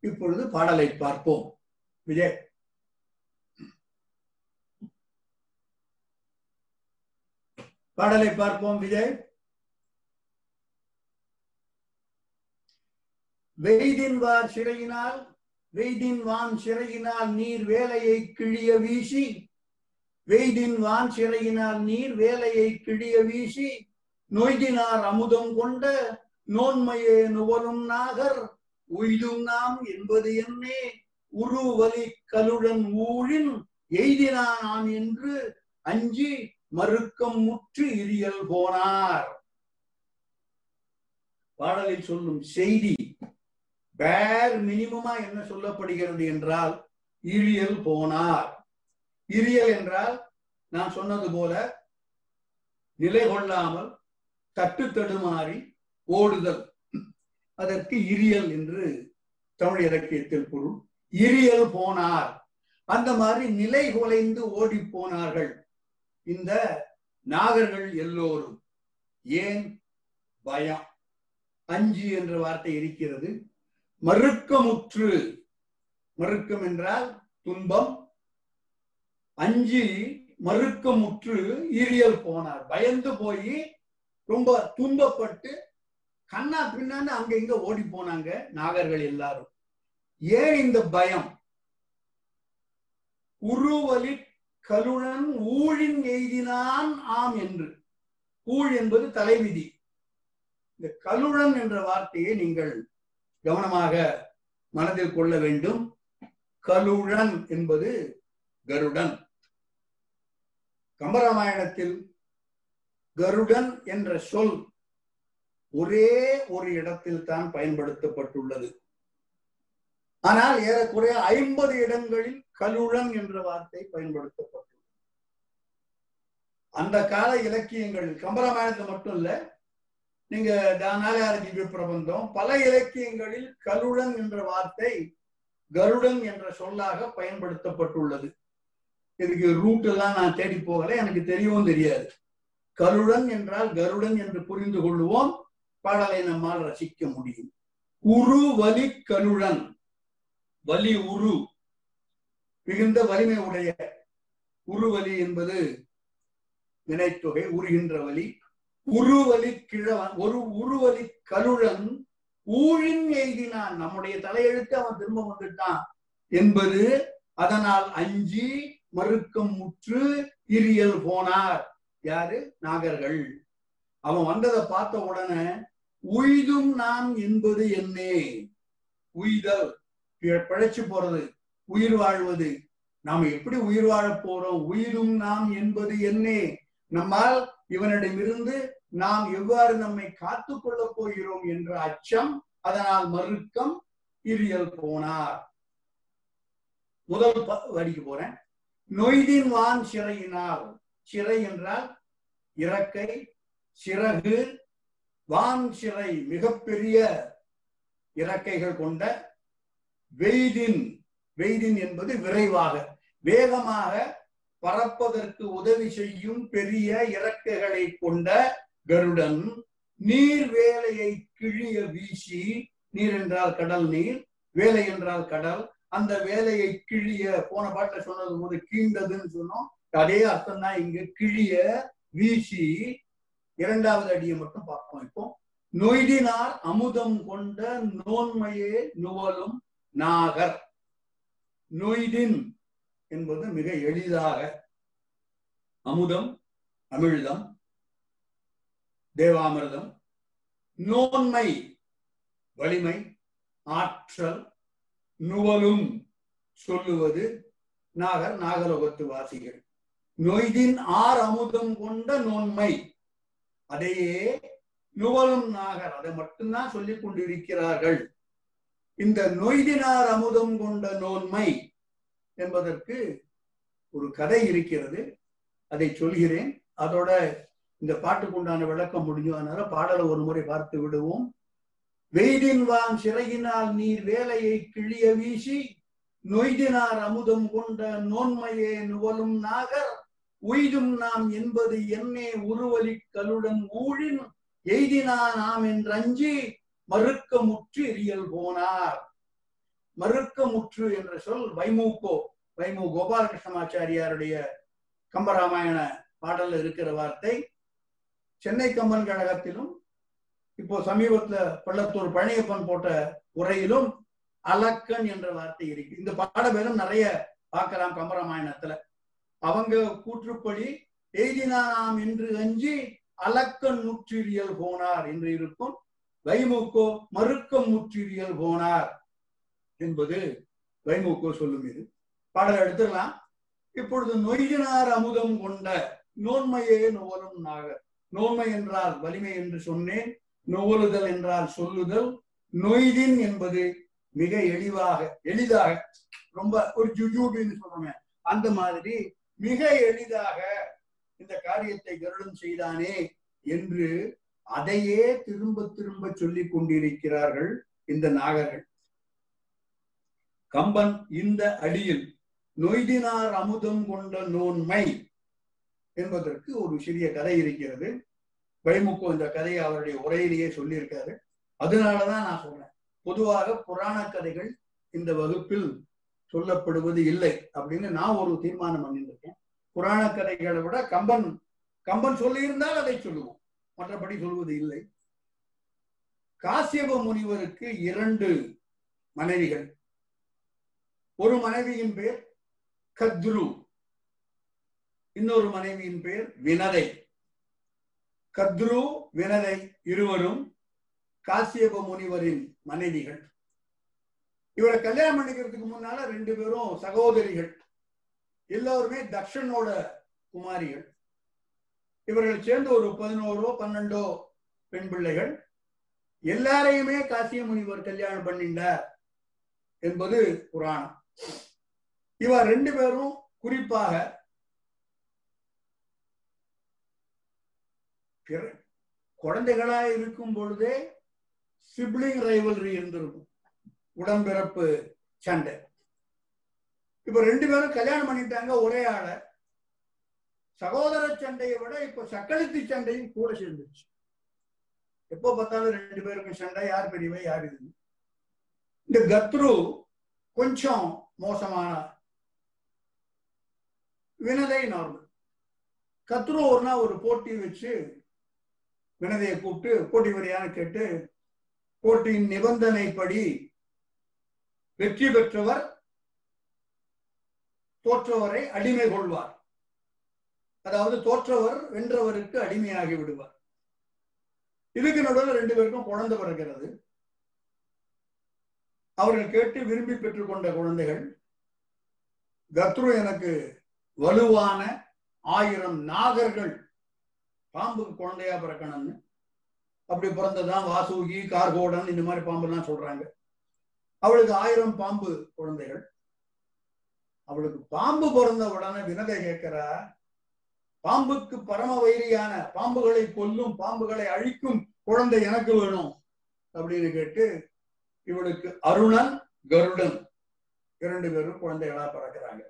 இப்பொழுது பாடலை பார்ப்போம். விஜய். பாடலை பார்ப்போம் விஜய். வெய்தின்வார் சிறையினால் வெய்தின் வான் சிறையினால் நீர் வேலையை கிழிய வீசி வெய்தின் வான் சிறையினால் நீர் வேலையை கிழிய வீசி நொய்தினார் அமுதம் கொண்ட நோன்மையே நுவலும் நாகர் உய்தும் நாம் என்பது என்னே உருவலி கலுடன் ஊழின் எய்தினான் நான் என்று அஞ்சி மறுக்கம் முற்று இரியல் போனார். பாடலில் சொல்லும் செய்தி பேர் மினிமமா என்ன சொல்லப்படுகிறது என்றால் இரியல் போனார். இரியல் என்றால் நான் சொன்னது போல நிலை கொள்ளாமல் தட்டு தடுமாறி ஓடுதல். அதற்கு இரியல் என்று தமிழ் இலக்கியத்தில் பொருள். இரியல் போனார். அந்த மாதிரி நிலை குலைந்து ஓடி போனார்கள் இந்த நாகர்கள் எல்லோரும். ஏன்? பயம். அஞ்சு என்ற வார்த்தை இருக்கிறது. மறுக்கமுற்று. மறுக்கம் என்றால் துன்பம். அஞ்சு மறுக்கமுற்று ஈரியல் போனார். பயந்து போய் ரொம்ப துன்பப்பட்டு கண்ணா பின்னான்னு அங்க இங்க ஓடி போனாங்க நாகர்கள் எல்லாரும். ஏன் இந்த பயம்? உருவலி கலுழன் ஊழின் எய்தினான் ஆம் என்று. ஊழ் என்பது தலைவிதி. இந்த கலுழன் என்ற வார்த்தையை நீங்கள் கவனமாக மனதில் கொள்ள வேண்டும். கலுழன் என்பது கருடன். கம்பராமாயணத்தில் கருடன் என்ற சொல் ஒரே ஒரு இடத்தில் தான் பயன்படுத்தப்பட்டுள்ளது. ஆனால் ஏறக்குறைய ஐம்பது இடங்களில் கலுழன் என்ற வார்த்தை பயன்படுத்தப்பட்டுள்ளது. அந்த கால இலக்கியங்கள் கம்பராமாயணத்தில் மட்டும் இல்ல நீங்க நாலாயிர திவ்ய பிரபந்தம். பல இலக்கியங்களில் கருடன் என்ற வார்த்தை கருடன் என்ற சொல்லாக பயன்படுத்தப்பட்டுள்ளது. இதுக்கு ரூட் எல்லாம் நான் தேடி போகல எனக்கு தெரியவும் தெரியாது. கருடன் என்றால் கருடன் என்று புரிந்து கொள்வோம் பாடலை நம்மால் ரசிக்க முடியும். உரு வலி கருடன். வலி உரு. மிகுந்த வலிமை உடைய உருவலி என்பது வினைத்தொகை உருகின்ற வலி. உருவலி கிழவன் ஒரு உருவலி கழுழன் ஊழின் எய்தினான். நம்முடைய தலையெழுத்து அவன் திரும்ப வந்துட்டான் என்பது அதனால் அஞ்சி மறுக்கம் முற்று இரியல் போனார். யாரு? நாகர்கள். அவன் வந்ததை பார்த்த உடனே உய்தும் நாம் என்பது என்னே? உய்தல். பிழைச்சு போறது. உயிர் வாழ்வது. நாம் எப்படி உயிர் வாழப் போறோம்? உயிரும் நாம் என்பது என்னே? நம்மால் இவனிடமிருந்து நாம் எவ்வாறு நம்மை காத்து கொள்ள போகிறோம் என்ற அச்சம் அதனால் மறுக்கம் இரியல் போனார். முதல் வடிக்கு போறேன். நொய்தின் வான் சிறையினால் சிறை என்றால் இறக்கை சிறகு வான் சிறை மிகப்பெரிய இறக்கைகள் கொண்ட வெய்தின் வெய்தின் என்பது விரைவாக வேகமாக பறப்பதற்கு உதவி செய்யும் பெரிய இறக்கைகளை கொண்ட கருடன் நீர் வேலையை கிழிய வீசி நீர் என்றால் கடல் நீர் வேலை என்றால் கடல். அந்த வேலையை கிழிய போன பாட்டை சொன்னது போது கீண்டதுன்னு சொன்னோம். அதே அர்த்தம் தான் இங்க கிழிய வீசி. இரண்டாவது அடியை மட்டும் பார்ப்போம் இப்போ. நொய்தினார் அமுதம் கொண்ட நோன்மையே நுவலும் நாகர். நொய்தின் என்பது மிக எளிதாக. அமுதம் அமிழ்தம் தேவாமிர்தம் நோன்மை வலிமை ஆற்றல் நுவலும் சொல்லுவது நாகர் நாகலோகத்து வாசிகள் நொய்தின் ஆர் அமுதம் கொண்ட நோன்மை. அதையே நுவலும் நாகர் அதை மட்டும்தான் சொல்லிக் கொண்டிருக்கிறார்கள். இந்த நொய்தினார் அமுதம் கொண்ட நோன்மை என்பதற்கு ஒரு கதை இருக்கிறது. அதை சொல்கிறேன். அதோட இந்த பாட்டுக்கு உண்டான விளக்கம் முடிஞ்சு அதனால பாடலை ஒரு முறை பார்த்து விடுவோம். வெய்தின் வான் சிறையினால் நீர் வேலையை கிழிய வீசி நொய்தினார் அமுதம் கொண்ட நோன்மையே நுவலும் நாகர். உய்தும் நாம் என்பது என்னே உருவலி கலுடன் ஊழின். எய்தினா நாம் என்றஞ்சி மறுக்க முற்று எரியல் போனார். மறுக்க முற்று என்ற சொல் வைமூக்கோ வைமு கோபாலகிருஷ்ணமாச்சாரியாருடைய கம்பராமாயண பாடல்ல இருக்கிற வார்த்தை. சென்னை கம்பன் கழகத்திலும் இப்போ சமீபத்துல பள்ளத்தூர் பழனியப்பன் போட்ட உரையிலும் அலக்கன் என்ற வார்த்தை இருக்கு. இந்த பாடபேதம் நிறைய பார்க்கலாம் கம்பராமாயணத்துல. அவங்க கூற்றுப்படி எய்தினாம் என்று அஞ்சி அலக்கன் முற்றிரியல் போனார் என்று இருக்கும். வைமுக்கோ மறுக்கம் முற்றிரியல் போனார் என்பது வைமுக்கோ சொல்லும் இது. பாடல் எடுத்துடலாம் இப்பொழுது நொய்யினார் அமுதம் கொண்ட நோன்மையே நுவலும் நாகர் நோன்மை என்றால் வலிமை என்று சொன்னேன் நுவலுதல் என்றால் சொல்லுதல். நொய்தின் என்பது மிக எளிவாக எளிதாக ரொம்ப ஒரு ஜுஜூபின்னு சொல்றோமே அந்த மாதிரி மிக எளிதாக இந்த காரியத்தை கருடன் செய்தானே என்று அதையே திரும்ப திரும்ப சொல்லிக் கொண்டிருக்கிறார்கள் இந்த நாகர்கள். கம்பன் இந்த அடியில் நொய்தினார் அமுதம் கொண்ட நோன்மை என்பதற்கு ஒரு சிறிய கதை இருக்கிறது. வைமுக்கோ இந்த கதையை அவருடைய உரையிலேயே சொல்லியிருக்காரு. அதனாலதான் நான் சொல்றேன். பொதுவாக புராண கதைகள் இந்த வகுப்பில் சொல்லப்படுவது இல்லை அப்படின்னு நான் ஒரு தீர்மானம் பண்ணியிருக்கேன். புராண கதைகளை விட கம்பன் கம்பன் சொல்லியிருந்தால் அதை சொல்லுவோம். மற்றபடி சொல்வது இல்லை. காசியப முனிவருக்கு இரண்டு மனைவிகள். ஒரு மனைவியின் பேர் கத்ரு. இன்னொரு மனைவியின் பெயர் வினதை. கத்ரு வினதை இருவரும் காசியப முனிவரின் மனைவிகள். இவரை கல்யாணம் பண்ணிக்கிறதுக்கு முன்னால ரெண்டு பேரும் சகோதரிகள். எல்லோருமே தக்ஷனோட குமாரிகள். இவர்கள் சேர்ந்து ஒரு பதினோரோ பன்னெண்டோ பெண் பிள்ளைகள். எல்லாரையுமே காசிய முனிவர் கல்யாணம் பண்ணிண்டார் என்பது புராணம். இவர் ரெண்டு பேரும் குறிப்பாக குழந்தைகளா இருக்கும் பொழுதே சிப்ளிங் ரைவல்ரி இருந்திருக்கும். உடம்பிறப்பு சண்டை. இப்ப ரெண்டு பேரும் கல்யாணம் பண்ணிட்டாங்க ஒரே ஆள. சகோதர சண்டையை விட இப்ப சக்களத்தி சண்டையும் கூட சேர்ந்துச்சு எப்போ பார்த்தாலும் ரெண்டு பேருக்கும் சண்டை யார் பெரியவை யார் இது. இந்த கத்ரு கொஞ்சம் மோசமான வினதை நார்மல். கத்ரு ஒரு நாள் ஒரு போட்டி வச்சு வினதையை கூப்பிட்டு போட்டி வரியான கேட்டு போட்டியின் நிபந்தனைப்படி வெற்றி பெற்றவர் தோற்றவரை அடிமை கொள்வார். அதாவது தோற்றவர் வென்றவருக்கு அடிமையாகி விடுவார். இதுக்கு நடுவில் ரெண்டு பேருக்கும் குழந்தை பிறக்கிறது. அவர்கள் கேட்டு விரும்பி பெற்றுக்கொண்ட குழந்தைகள் கத்ரு எனக்கு வலுவான ஆயிரம் நாகர்கள் பாம்புக்கு குழந்தையா பிறக்கணும்னு. அப்படி பிறந்ததான் வாசுகி கார்கோடன் இந்த மாதிரி பாம்பு சொல்றாங்க. அவளுக்கு ஆயிரம் பாம்பு குழந்தைகள். அவளுக்கு பாம்பு பிறந்த உடனே வினதை கேட்கிறா பாம்புக்கு பரம வைரியான பாம்புகளை கொல்லும் பாம்புகளை அழிக்கும் குழந்தை எனக்கு வேணும். அப்படின்னு கேட்டு இவளுக்கு அருணன் கருடன் இரண்டு பேரும் குழந்தைகளா பிறக்கிறாங்க.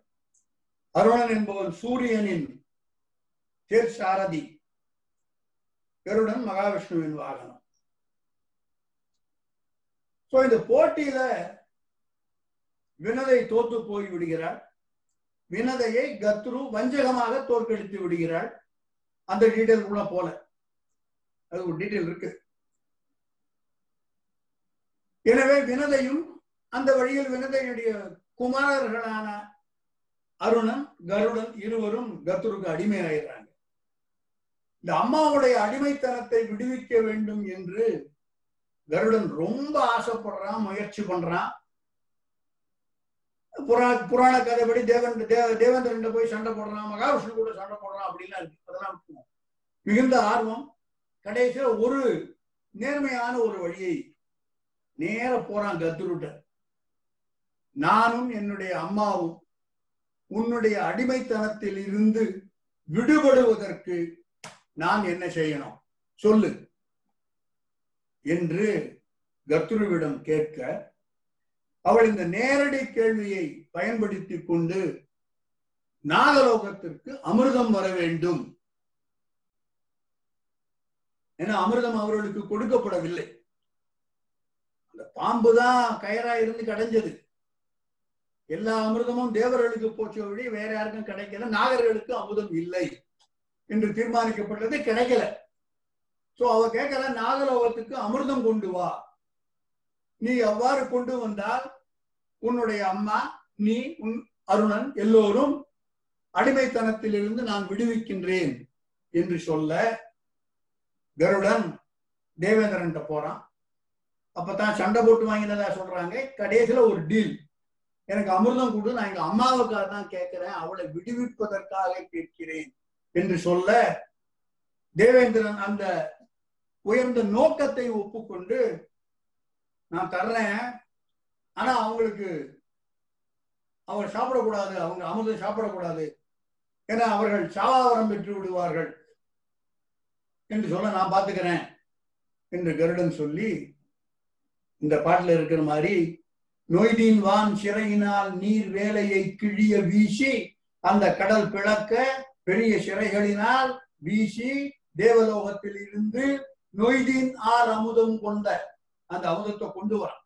அருணன் என்பவன் சூரியனின் தேர் சாரதி. கருடன் மகாவிஷ்ணுவின் வாகனம். சோ இந்த போட்டியில வினதை தோத்து போய் விடுகிறார். வினதையை கத்ரு வஞ்சகமாக தோற்கடித்து விடுகிறாள் அந்த டீட்டெயில் உள்ள போல. அது ஒரு டீட்டெயில் இருக்கு. எனவே வினதையும் அந்த வழியில் வினதையுடைய குமாரர்களான அருணன் கருடன் இருவரும் கத்ருக்கு அடிமையாயிடுறாங்க இந்த அம்மாவுடைய அடிமைத்தனத்தை விடுவிக்க வேண்டும் என்று கருடன் ரொம்ப ஆசைப்படுறான் முயற்சி பண்றான். புராண புராண கதைப்படி தேவன் தேவ தேவேந்திரன் போய் சண்டை போடுறான் மகாவிஷ்ணு கூட சண்டை போடுறான் அப்படின்லாம் இருக்கு. அதெல்லாம் மிகுந்த ஆர்வம். கடைசியில ஒரு நேர்மையான ஒரு வழியை நேர போறான் கத்துருட்ட நானும் என்னுடைய அம்மாவும் உன்னுடைய அடிமைத்தனத்தில் இருந்து விடுபடுவதற்கு நான் என்ன செய்யணும்? சொல்லு. என்று கத்ருவிடம் கேட்க அவள் இந்த நேரடி கேள்வியை பயன்படுத்தி கொண்டு நாகலோகத்திற்கு அமிர்தம் வர வேண்டும். ஏன்னா அமிர்தம் அவர்களுக்கு கொடுக்கப்படவில்லை. அந்த பாம்பு தான் கயரா இருந்து கடைஞ்சது. எல்லா அமிர்தமும் தேவர்களுக்கு போச்ச வழி வேற யாருக்கும் கிடைக்கல. நாகர்களுக்கு அமுதம் இல்லை. என்று தீர்மானிக்கப்பட்டது கிடைக்கல. சோ அவ கேட்கல நாகலோகத்துக்கு அமிர்தம் கொண்டு வா. நீ அவ்வாறு கொண்டு வந்தால் உன்னுடைய அம்மா நீ உன் அருணன் எல்லோரும் அடிமைத்தனத்திலிருந்து நான் விடுவிக்கின்றேன் என்று சொல்ல கருடன் தேவேந்திரன் போறான். அப்பதான் சண்டை போட்டு வாங்கினதா சொல்றாங்க. கடைசியில ஒரு டீல் எனக்கு அமிர்தம் கொடு நான் எங்க அம்மாவுக்காக தான் கேட்கிறேன். அவளை விடுவிப்பதற்காக கேட்கிறேன். என்று சொல்ல தேவேந்திரன் அந்த உயர்ந்த நோக்கத்தை ஒப்புக்கொண்டு நான் தர்றேன். ஆனா அவங்களுக்கு அவர் சாப்பிடக்கூடாது. அவங்க அமுதம் சாப்பிடக்கூடாது. ஏன்னா அவர்கள் சாவாவரம் பெற்று விடுவார்கள். என்று சொல்ல நான் பார்த்துக்கிறேன். என்று கருடன் சொல்லி இந்த பாட்டில் இருக்கிற மாதிரி நொய்தீன் வான் சிறையினால் நீர் வேலையை கிழிய வீசி அந்த கடல் பிளக்க பெரிய சிறைகளினால் வீசி தேவலோகத்தில் இருந்து நொய்தீன் ஆர் அமுதம் கொண்ட அந்த அமுதத்தை கொண்டு வரான்.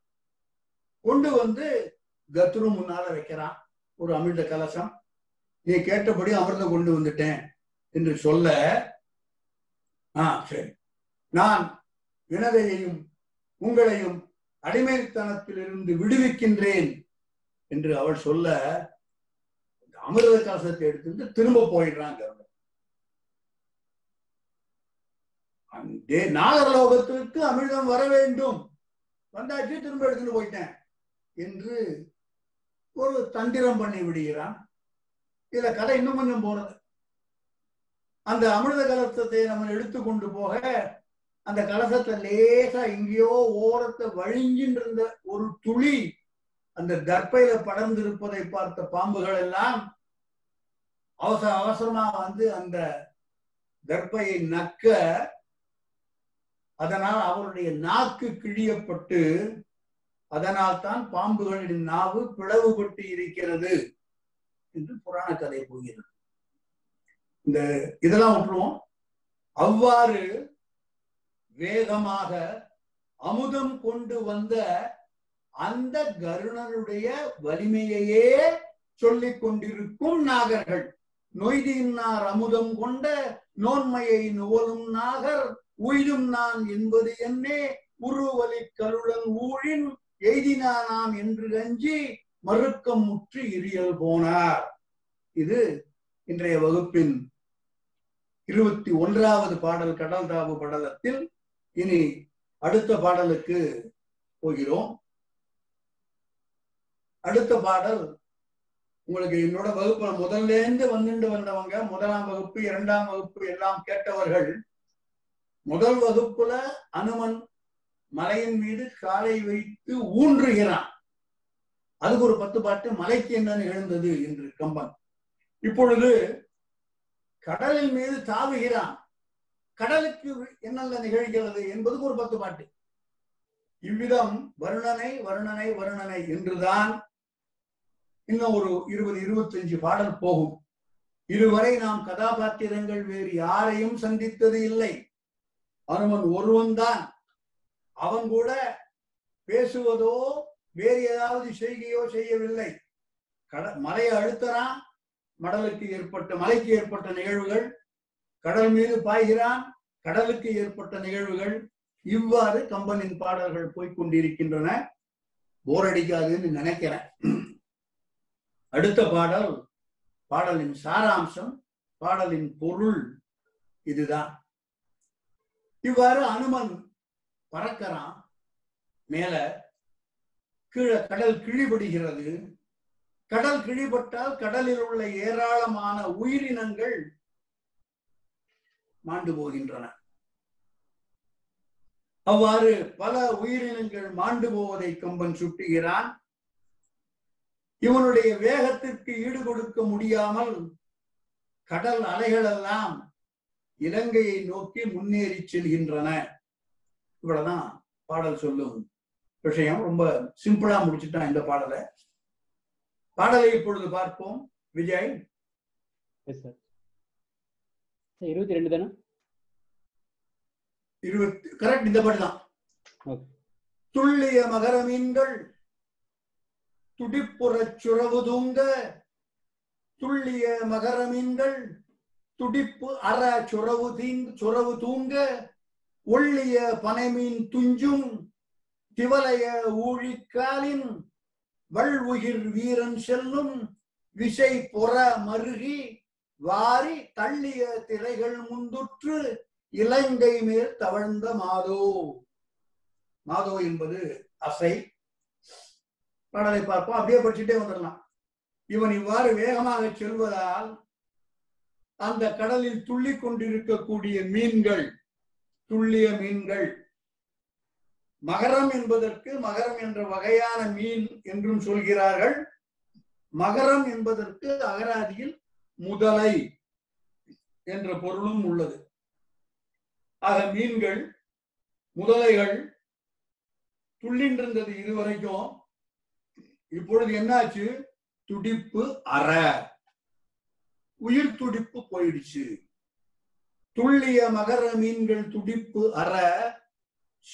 கொண்டு வந்து கத்ரு முன்னால வைக்கிறான். ஒரு அமிர்த கலசம். நீ கேட்டபடி அமிர்தம் கொண்டு வந்துட்டேன் என்று சொல்ல ஆ சரி. நான் வினதையையும் உங்களையும் அடிமைத்தனத்திலிருந்து விடுவிக்கின்றேன் என்று அவள் சொல்ல அமிர்த கலசத்தை எடுத்துட்டு திரும்ப போயிடுறான் கருடன் அந்த நாகரலோகத்திற்கு அமிர்தம் வர வேண்டும். வந்தாச்சு திரும்ப எடுத்துட்டு போயிட்டேன் என்று ஒரு தந்திரம் பண்ணி விடுகிறான். இதுல கதை இன்னும் கொஞ்சம் போறது. அந்த அமிர்த கலசத்தை நம்ம எடுத்துக்கொண்டு போக அந்த கலசத்தை லேசா எங்கேயோ ஓரத்தை வழிஞ்சின்னு இருந்த ஒரு துளி அந்த கர்ப்பையில படர்ந்திருப்பதை பார்த்த பாம்புகள் எல்லாம் அவசர அவசரமா வந்து அந்த கர்ப்பையை நக்க அதனால் அவருடைய நாக்கு கிழியப்பட்டு அதனால் தான் பாம்புகளின் நாவு பிளவுபட்டு இருக்கிறது என்று புராண கதை போகிறது இந்த இதெல்லாம் விட்டுருவோம். அவ்வாறு வேகமாக அமுதம் கொண்டு வந்த அந்த கருணனுடைய வலிமையையே சொல்லிக் கொண்டிருக்கும் நாகர்கள். நொய்தினார் அமுதம் கொண்ட நோன்மையை நுவலும் நாகர். உயிரும் நான் என்பது என்னே? உருவலி கருடன் ஊழின் எய்தினானாம் என்று அஞ்சி மறுக்கம் முற்று இறியல் போனார். இது இன்றைய வகுப்பின் இருபத்தி ஒன்றாவது பாடல் கடல் தாவு படலத்தில் இனி அடுத்த பாடலுக்கு போகிறோம். அடுத்த பாடல். உங்களுக்கு என்னோட வகுப்புல முதல்ல இருந்து வந்துட்டு வந்தவங்க முதலாம் வகுப்பு இரண்டாம் வகுப்பு எல்லாம் கேட்டவர்கள் முதல் வகுப்புல அனுமன் மலையின் மீது காலை வைத்து ஊன்றுகிறான். அதுக்கு ஒரு பத்து பாட்டு மலைக்கு என்ன நிகழ்ந்தது என்று கம்பன். இப்பொழுது கடலின் மீது தாவுகிறான். கடலுக்கு என்னென்ன நிகழ்கிறது என்பதுக்கு ஒரு பத்து பாட்டு. இவ்விதம் வருணனை வருணனை வருணனை என்றுதான் இன்னும் ஒரு இருபது இருபத்தஞ்சு பாடல் போகும். இதுவரை நாம் கதாபாத்திரங்கள் வேறு யாரையும் சந்தித்தது இல்லை. அனுமன் ஒருவன் தான் அவன் கூட பேசுவதோ வேறு ஏதாவது செய்கையோ செய்யவில்லை. கட மலையை அழுத்தறான். மடலுக்கு ஏற்பட்ட மலைக்கு ஏற்பட்ட நிகழ்வுகள் கடல் மீது பாய்கிறான். கடலுக்கு ஏற்பட்ட நிகழ்வுகள் இவ்வாறு கம்பனின் பாடல்கள் போய்கொண்டிருக்கின்றன போர் அடிக்காதுன்னு நினைக்கிறேன். அடுத்த பாடல் பாடலின் சாராம்சம் பாடலின் பொருள் இதுதான். இவ்வாறு அனுமன் பறக்கிறான். மேல கீழே கடல் கிழிபடுகிறது. கடல் கிழிபட்டால் கடலில் உள்ள ஏராளமான உயிரினங்கள் மாண்டு போகின்றன. அவ்வாறு பல உயிரினங்கள் மாண்டு போவதை கம்பன் சுட்டுகிறான். இவனுடைய வேகத்திற்கு ஈடு கொடுக்க முடியாமல் கடல் அலைகள் எல்லாம் இலங்கையை நோக்கி முன்னேறி செல்கின்றன. இவ்வளவுதான் பாடல் சொல்லும் விஷயம். ரொம்ப சிம்பிளா முடிச்சுட்டான் இந்த பாடலை. பாடலை இப்பொழுது பார்ப்போம். விஜய். இருபத்தி ரெண்டு தானே? இருபத்தி கரெக்ட் இந்த பாட்டு தான். துள்ளிய மகர மீன்கள் துடிப்புறச் சுரவு தூங்க துள்ளிய மகர மீன்கள் துடிப்பு அற சுரவு தீங் சுரவு தூங்க ஒள்ளிய பனைமீன் துஞ்சும் திவலைய ஊழிக்காலின் வள்வுயிர் வீரன் செல்லும் விசை பொற மருகி வாரி தள்ளிய திரைகள் முந்துற்று இலங்கை மேல் தவழ்ந்த மாதோ. மாதோ என்பது அசை. பாடலை பார்ப்போம். அப்படியே படிச்சுட்டே வந்துடலாம். இவன் இவ்வாறு வேகமாக செல்வதால் அந்த கடலில் துள்ளி கொண்டிருக்கக்கூடிய மீன்கள் துள்ளிய மீன்கள் மகரம் என்பதற்கு மகரம் என்ற வகையான மீன் என்றும் சொல்கிறார்கள். மகரம் என்பதற்கு அகராதியில் முதலை என்ற பொருளும் உள்ளது. ஆக மீன்கள் முதலைகள் துள்ளின்றிருந்தது இதுவரைக்கும். இப்பொழுது என்னாச்சு? துடிப்பு அற. உயிர் துடிப்பு போயிடுச்சு. துள்ளிய மகர மீன்கள் துடிப்பு அற.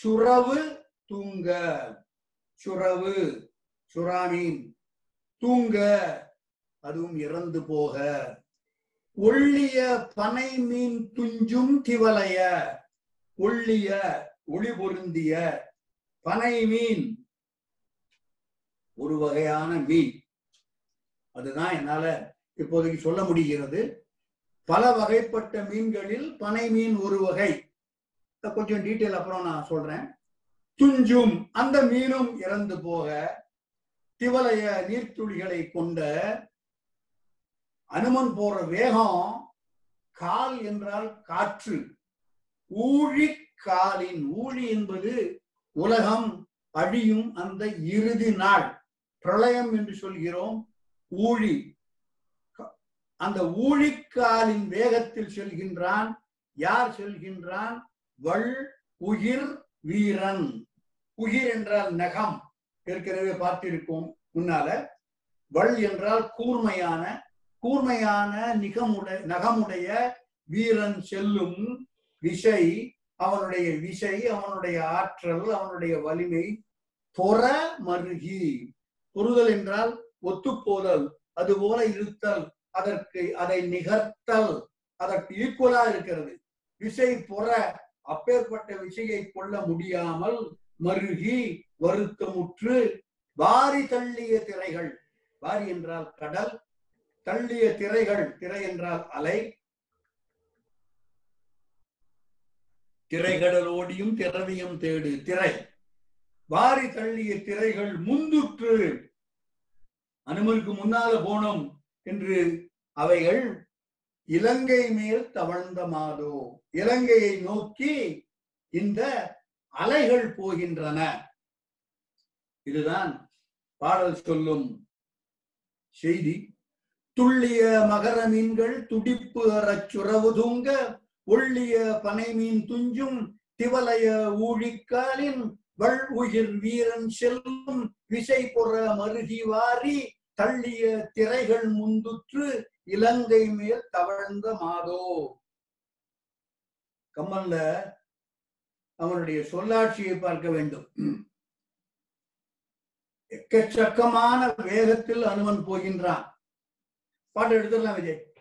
சுரவு தூங்க. சுரவு சுறாமீன் தூங்க. அதுவும் இறந்து போக. ஒள்ளிய பனை மீன் துஞ்சும் திவலைய. ஒள்ளிய ஒளி பொருந்திய பனை மீன். ஒரு வகையான மீன். அதுதான் என்னால இப்போதைக்கு சொல்ல முடிகிறது. பல வகைப்பட்ட மீன்களில் பனை மீன் ஒரு வகை. கொஞ்சம் டீட்டெயில் அப்புறம் நான் சொல்றேன். துஞ்சும் அந்த மீனும் இறந்து போக திவலைய நீர்த்துளிகளை கொண்ட அனுமன் போற வேகம் கால் என்றால் காற்று. ஊழி காலின் ஊழி என்பது உலகம் அழியும் அந்த இறுதி நாள். பிரளயம் என்று சொல்கிறோம் ஊழி. அந்த ஊழிக்காலின் வேகத்தில் செல்கின்றான். யார் செல்கின்றான்? வள் உயிர் வீரன். உயிர் என்றால் நகம். ஏற்கனவே பார்த்திருக்கோம் முன்னால. வள் என்றால் கூர்மையான கூர்மையான நிகமுடைய நகமுடைய வீரன் செல்லும் விசை. அவனுடைய விசை அவனுடைய ஆற்றல் அவனுடைய வலிமை. பொற மருகி. பொறுதல் என்றால் ஒத்துப்போதல் அதுபோல இருத்தல் அதற்கு அதை நிகர்த்தல் அதற்கு ஈக்குவலா இருக்கிறது. விசை பொற அப்பேற்பட்ட விசையை கொள்ள முடியாமல் மருகி வருத்தமுற்று வாரி தள்ளிய திரைகள். வாரி என்றால் கடல் தள்ளிய திரைகள் திரை என்றால் அலை. திரைகடலோடியும் திரவியம் தேடு திரை. வாரி தள்ளிய திரைகள் முந்துற்று அனுமனுக்கு முன்னால போனோம் என்று அவைகள் இலங்கை மேல் தவழ்ந்த மாதோ இலங்கையை நோக்கி இந்த அலைகள் போகின்றன. இதுதான் பாடல் சொல்லும் செய்தி. துள்ளிய மகர மீன்கள் துடிப்பு அறச் சுரவு தூங்க ஒள்ளிய பனை மீன் துஞ்சும் திவலைய ஊழிக்காலின் வள் உயிர் வீரன் செல்லும் விசை பொற மருகி வாரி தள்ளிய திரைகள் முந்துற்று இலங்கை மேல் தவழ்ந்த மாதோ. கம்மல்ல அவனுடைய சொல்லாட்சியை பார்க்க வேண்டும். எக்கச்சக்கமான வேகத்தில் அனுமன் போகின்றான். பாட்டு எடுத்துடலாம் விஜய்.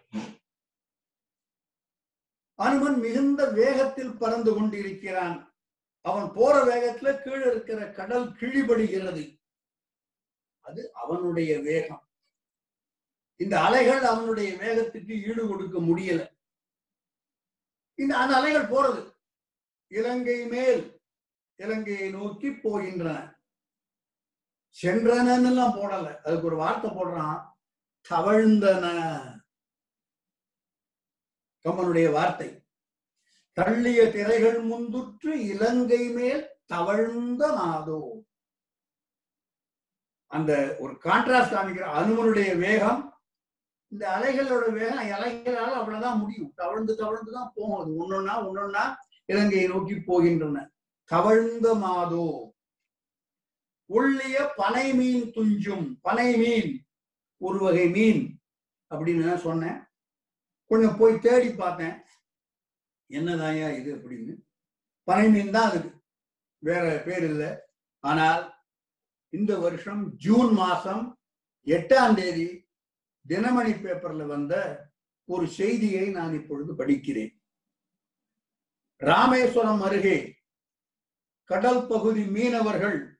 அனுமன் மிகுந்த வேகத்தில் பறந்து கொண்டிருக்கிறான். அவன் போற வேகத்துல கீழே இருக்கிற கடல் கிழிபடுகிறது. அது அவனுடைய வேகம். இந்த அலைகள் அவனுடைய வேகத்துக்கு ஈடு கொடுக்க முடியல. இந்த அந்த அலைகள் போறது. இலங்கை மேல் இலங்கையை நோக்கி போகின்றன. சென்றனன்னு எல்லாம் போடல. அதுக்கு ஒரு வார்த்தை போடுறான். தவழ்ந்தன. கம்மனுடைய வார்த்தை. தள்ளிய திரைகள் முந்துற்று இலங்கை மேல் தவழ்ந்த நாதோ அந்த ஒரு கான்ட்ராஸ்ட் காமிக்கிற அணுவனுடைய வேகம் இந்த அலைகளோட வேகம் அலைகளால் அவ்வளவுதான் முடியும். தவழ்ந்து தவழ்ந்து தான் போகும். அது ஒன்னொன்னா ஒன்னொன்னா இலங்கையை நோக்கி போகின்றன. தவழ்ந்த மாதோ. ஒள்ளிய பனை மீன் துஞ்சும். பனை மீன் ஒரு வகை மீன் அப்படின்னு நான் சொன்னேன். கொஞ்சம் போய் தேடி பார்த்தேன். என்னதாயா இது அப்படின்னு. பனை மீன் தான் அதுக்கு. வேற பேர் இல்லை. ஆனால் இந்த வருஷம் ஜூன் மாசம் எட்டாம் தேதி தினமணி பேப்பர்ல வந்த ஒரு செய்தியை நான் இப்பொழுது படிக்கிறேன். ராமேஸ்வரம் அருகே கடல் பகுதி மீனவர்கள்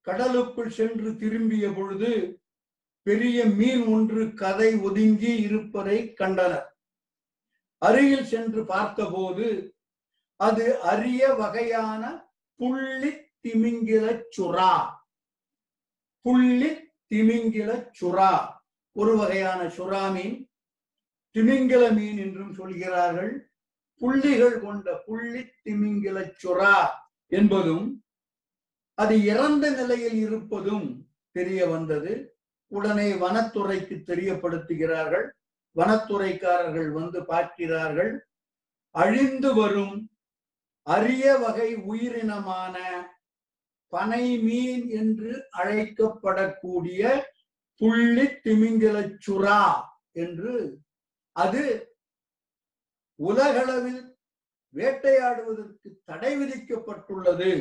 கடலுக்குள் சென்று திரும்பிய பொழுது பெரிய மீன் ஒன்று கதை ஒதுங்கி இருப்பதை கண்டனர். அருகில் சென்று பார்த்தபோது அது அரிய வகையான புள்ளி திமிங்கில சுறா. புள்ளி திமிங்கில சுறா. ஒரு வகையான சுறா மீன். திமிங்கில மீன் என்றும் சொல்கிறார்கள். புள்ளிகள் கொண்ட புள்ளி திமிங்கில சுறா என்பதும் அது இறந்த நிலையில் இருப்பதும் தெரிய வந்தது. உடனே வனத்துறைக்கு தெரியப்படுத்துகிறார்கள். வனத்துறைக்காரர்கள் வந்து பார்க்கிறார்கள். அழிந்து வரும் அரிய வகை உயிரினமான பனை மீன் என்று அழைக்கப்படக்கூடிய புள்ளி திமிங்கல சுறா என்று அது உலகளவில் வேட்டையாடுவதற்கு தடை விதிக்கப்பட்டுள்ளது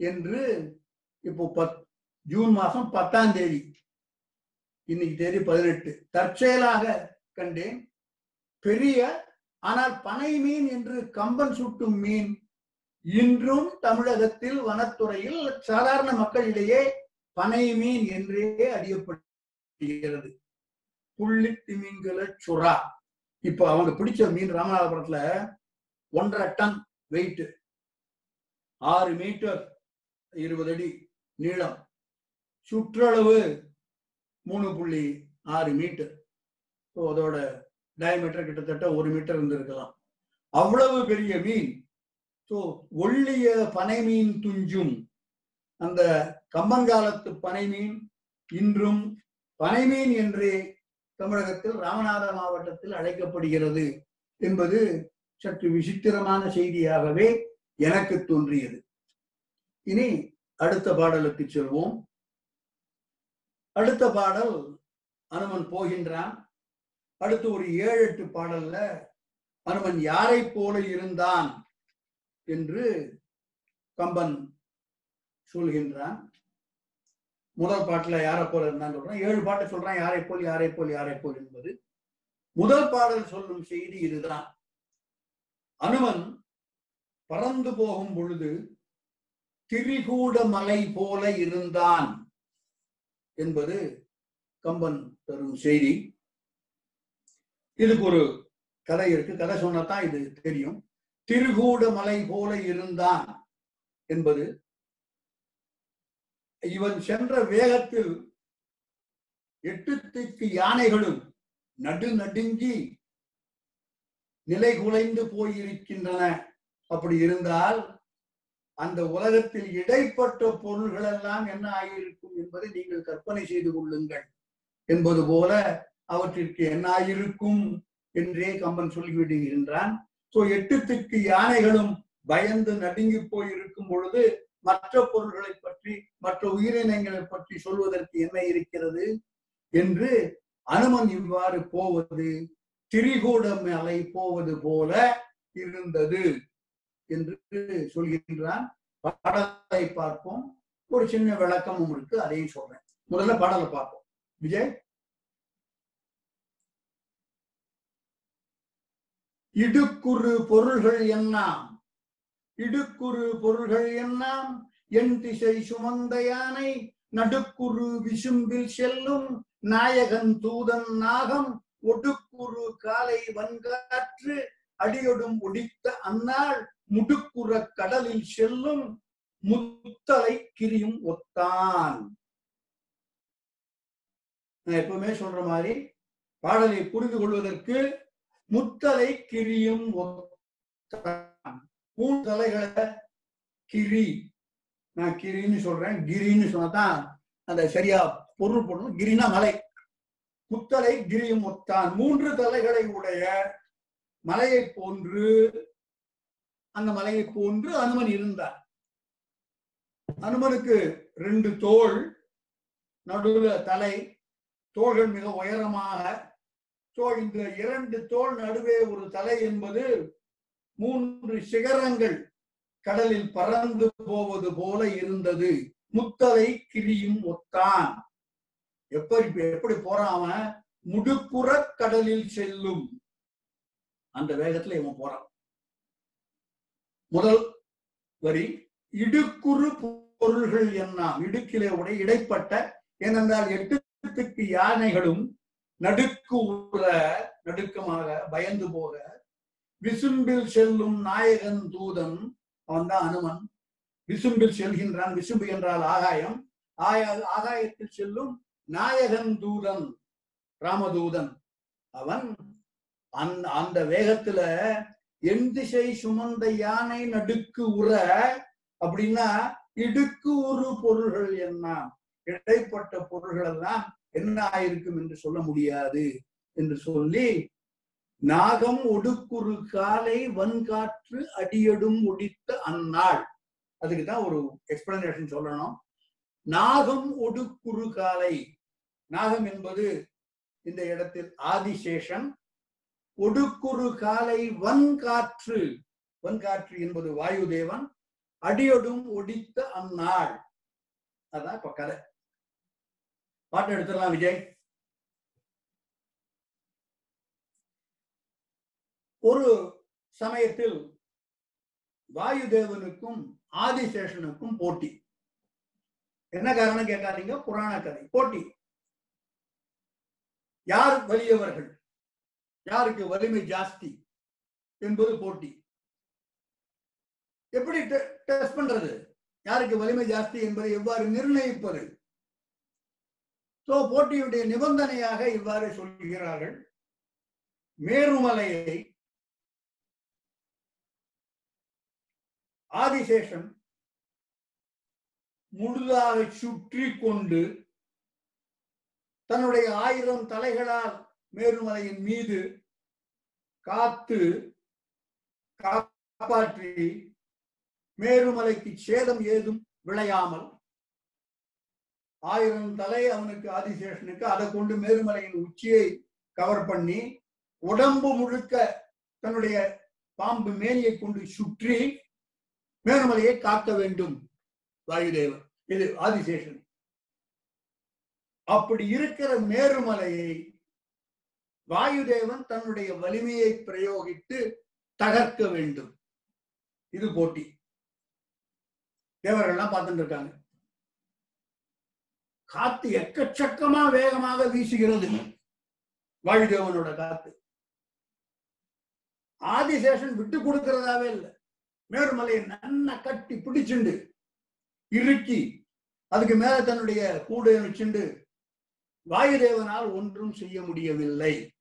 என்று இப்போ பத் ஜூன் மாசம் பத்தாம் தேதி இன்னைக்கு தேதி பதினெட்டு தற்செயலாக கண்டேன். பெரிய ஆனால் பனை மீன் என்று கம்பன் சுட்டும் மீன் இன்றும் தமிழகத்தில் வனத்துறையில் சாதாரண மக்களிடையே பனை மீன் என்றே அறியப்படுகிறது. புள்ளி திமிங்கல சுறா. இப்போ அவங்க பிடிச்ச மீன் ராமநாதபுரத்துல ஒன்றரை டன் வெயிட் ஆறு மீட்டர் இருபது அடி நீளம். சுற்றளவு மூணு புள்ளி ஆறு மீட்டர் ஸோ அதோட டயமீட்டர் கிட்டத்தட்ட ஒரு மீட்டர் இருந்திருக்கலாம். அவ்வளவு பெரிய மீன் ஸோ ஒள்ளிய பனை மீன் துஞ்சும். அந்த கம்பங்காலத்து பனை மீன் இன்றும் பனை மீன் என்றே தமிழகத்தில் ராமநாத மாவட்டத்தில் அழைக்கப்படுகிறது என்பது சற்று விசித்திரமான செய்தியாகவே எனக்கு தோன்றியது. இனி அடுத்த பாடலுக்கு செல்வோம். அடுத்த பாடல் அனுமன் போகின்றான். அடுத்து ஒரு ஏழு எட்டு பாடல்ல அனுமன் யாரை போல இருந்தான்? என்று கம்பன் சொல்கின்றான். முதல் பாட்டுல யாரை போல இருந்தான்னு சொல்றான். ஏழு பாட்டு சொல்றான். யாரை போல் யாரை போல் யாரை போல் என்பது. முதல் பாடல் சொல்லும் செய்தி இதுதான். அனுமன் பறந்து போகும் பொழுது திரிகூட மலை போல இருந்தான் என்பது கம்பன் தரும் செய்தி. இதுக்கு ஒரு கதை இருக்கு. கதை சொன்னதான் இது தெரியும். திருகூட மலை போல இருந்தான் என்பது இவன் சென்ற வேகத்தில் எட்டு திக்கு யானைகளும் நடு நடுங்கி நிலை குலைந்து போயிருக்கின்றன. அப்படி இருந்தால் அந்த உலகத்தில் இடைப்பட்ட பொருள்கள் எல்லாம் என்ன ஆகியிருக்கும் என்பதை நீங்கள் கற்பனை செய்து கொள்ளுங்கள் என்பது போல அவற்றிற்கு என்ன ஆகியிருக்கும் என்றே கம்பன் சொல்லிவிடுகின்றான். சோ எட்டுத்துக்கு யானைகளும் பயந்து நடுங்கி போயிருக்கும் பொழுது மற்ற பொருள்களை பற்றி மற்ற உயிரினங்களை பற்றி சொல்வதற்கு என்ன இருக்கிறது என்று அனுமன் இவ்வாறு போவது திரிகூட மலை போவது போல இருந்தது என்று சொல்கின்றான். பாடலை பார்ப்போம். ஒரு சின்ன விளக்கமும் இருக்கு அதையும் சொல்றேன். முதல்ல பாடலை பார்ப்போம். விஜய்? இடுக்குறு பொருள்கள் என்னாம்? இடுக்குறு பொருள்கள் என்னாம்? என் திசை சுமந்த யானை நடுக்குறு விசும்பில் செல்லும் நாயகன் தூதன் நாகம் ஒடுக்குறு காலை வன்காற்று அடியொடும் ஒடித்த அந்நாள் முடுக்குற கடலில் செல்லும் முத்தலை கிரியும் ஒத்தான். நான் எப்பவுமே சொல்ற மாதிரி பாடலை புரிந்து கொள்வதற்கு முத்தலை கிரியும் ஒத்தான் மூணு தலைகளை கிரி. நான் கிரின்னு சொல்றேன். கிரின்னு சொன்னதான் அந்த சரியா பொருள் போடணும். கிரினா மலை. முத்தலை கிரியும் ஒத்தான். மூன்று தலைகளை உடைய மலையை போன்று அந்த மலையை போன்று அனுமன் இருந்தார். அனுமனுக்கு ரெண்டு தோள் நடுவுல தலை. தோள்கள் மிக உயரமாக சோ இந்த இரண்டு தோல் நடுவே ஒரு தலை என்பது மூன்று சிகரங்கள் கடலில் பறந்து போவது போல இருந்தது. முத்தலை கிழியும் ஒத்தான். எப்படி எப்படி போறான் அவன்? முடுப்புற கடலில் செல்லும். அந்த வேகத்துல இவன் போறான். முதல் வரி இடுக்குறு பொருள்கள் என்னாம். இடுக்கிலே உடைய இடைப்பட்ட ஏனென்றால் எட்டுத்துக்கு யானைகளும் நடுக்கு உற நடுக்கமாக பயந்து போக விசும்பில் செல்லும் நாயகன் தூதன் அவன் தான் அனுமன். விசும்பில் செல்கின்றான் விசும்பு என்றால் ஆகாயம். ஆயா ஆகாயத்தில் செல்லும் நாயகன் தூதன் ராமதூதன். அவன் அந்த அந்த வேகத்துல என் திசை சுமந்த யானை நடுக்கு உற அப்படின்னா இடுக்கு உரு பொருள்கள் என்ன இடைப்பட்ட பொருள்கள் எல்லாம் என்ன ஆயிருக்கும் என்று சொல்ல முடியாது என்று சொல்லி நாகம் ஒடுக்குறு காலை வன்காற்று அடியடும் ஒடித்த அந்நாள். அதுக்கு தான் ஒரு எக்ஸ்பிளனேஷன் சொல்லணும். நாகம் ஒடுக்குறு காலை. நாகம் என்பது இந்த இடத்தில் ஆதிசேஷன். ஒடுக்குறு காலை வன்காற்று. வன்காற்று என்பது வாயுதேவன். அடியொடும் ஒடித்த அந்நாள். அதான் இப்ப கதை. பாட்டு எடுத்துடலாம் விஜய். ஒரு சமயத்தில் வாயுதேவனுக்கும் ஆதிசேஷனுக்கும் போட்டி. என்ன காரணம் கேட்காதீங்க? புராண கதை. போட்டி. யார் வலியவர்கள்? யாருக்கு வலிமை ஜாஸ்தி என்பது போட்டி. எப்படி டெஸ்ட் பண்றது? யாருக்கு வலிமை ஜாஸ்தி என்பதை எவ்வாறு நிர்ணயிப்பது? சோ போட்டியுடைய நிபந்தனையாக இவ்வாறு சொல்கிறார்கள். மேருமலையை ஆதிசேஷன் முழுதாக சுற்றி கொண்டு தன்னுடைய ஆயிரம் தலைகளால் மேருமலையின் மீது காத்து காப்பாற்றி மேருமலைக்கு சேதம் ஏதும் விளையாமல் ஆயிரம் தலை அவனுக்கு ஆதிசேஷனுக்கு அதை கொண்டு மேருமலையின் உச்சியை கவர் பண்ணி உடம்பு முழுக்க தன்னுடைய பாம்பு மேனியை கொண்டு சுற்றி மேருமலையை காக்க வேண்டும். வாயுதேவன் இது ஆதிசேஷன். அப்படி இருக்கிற மேருமலையை வாயுதேவன் தன்னுடைய வலிமையை பிரயோகித்து தகர்க்க வேண்டும். இது போட்டி. தேவர்கள்லாம் பார்த்துட்டு இருக்காங்க. காத்து எக்கச்சக்கமா வேகமாக வீசுகிறது. வாயுதேவனோட காத்து. ஆதிசேஷன் விட்டு கொடுக்கிறதாவே இல்லை. மேருமலையை நன்னா கட்டி பிடிச்சுண்டு இறுக்கி அதுக்கு மேல தன்னுடைய கூடை வச்சுண்டு வாயுதேவனால் ஒன்றும் செய்ய முடியவில்லை.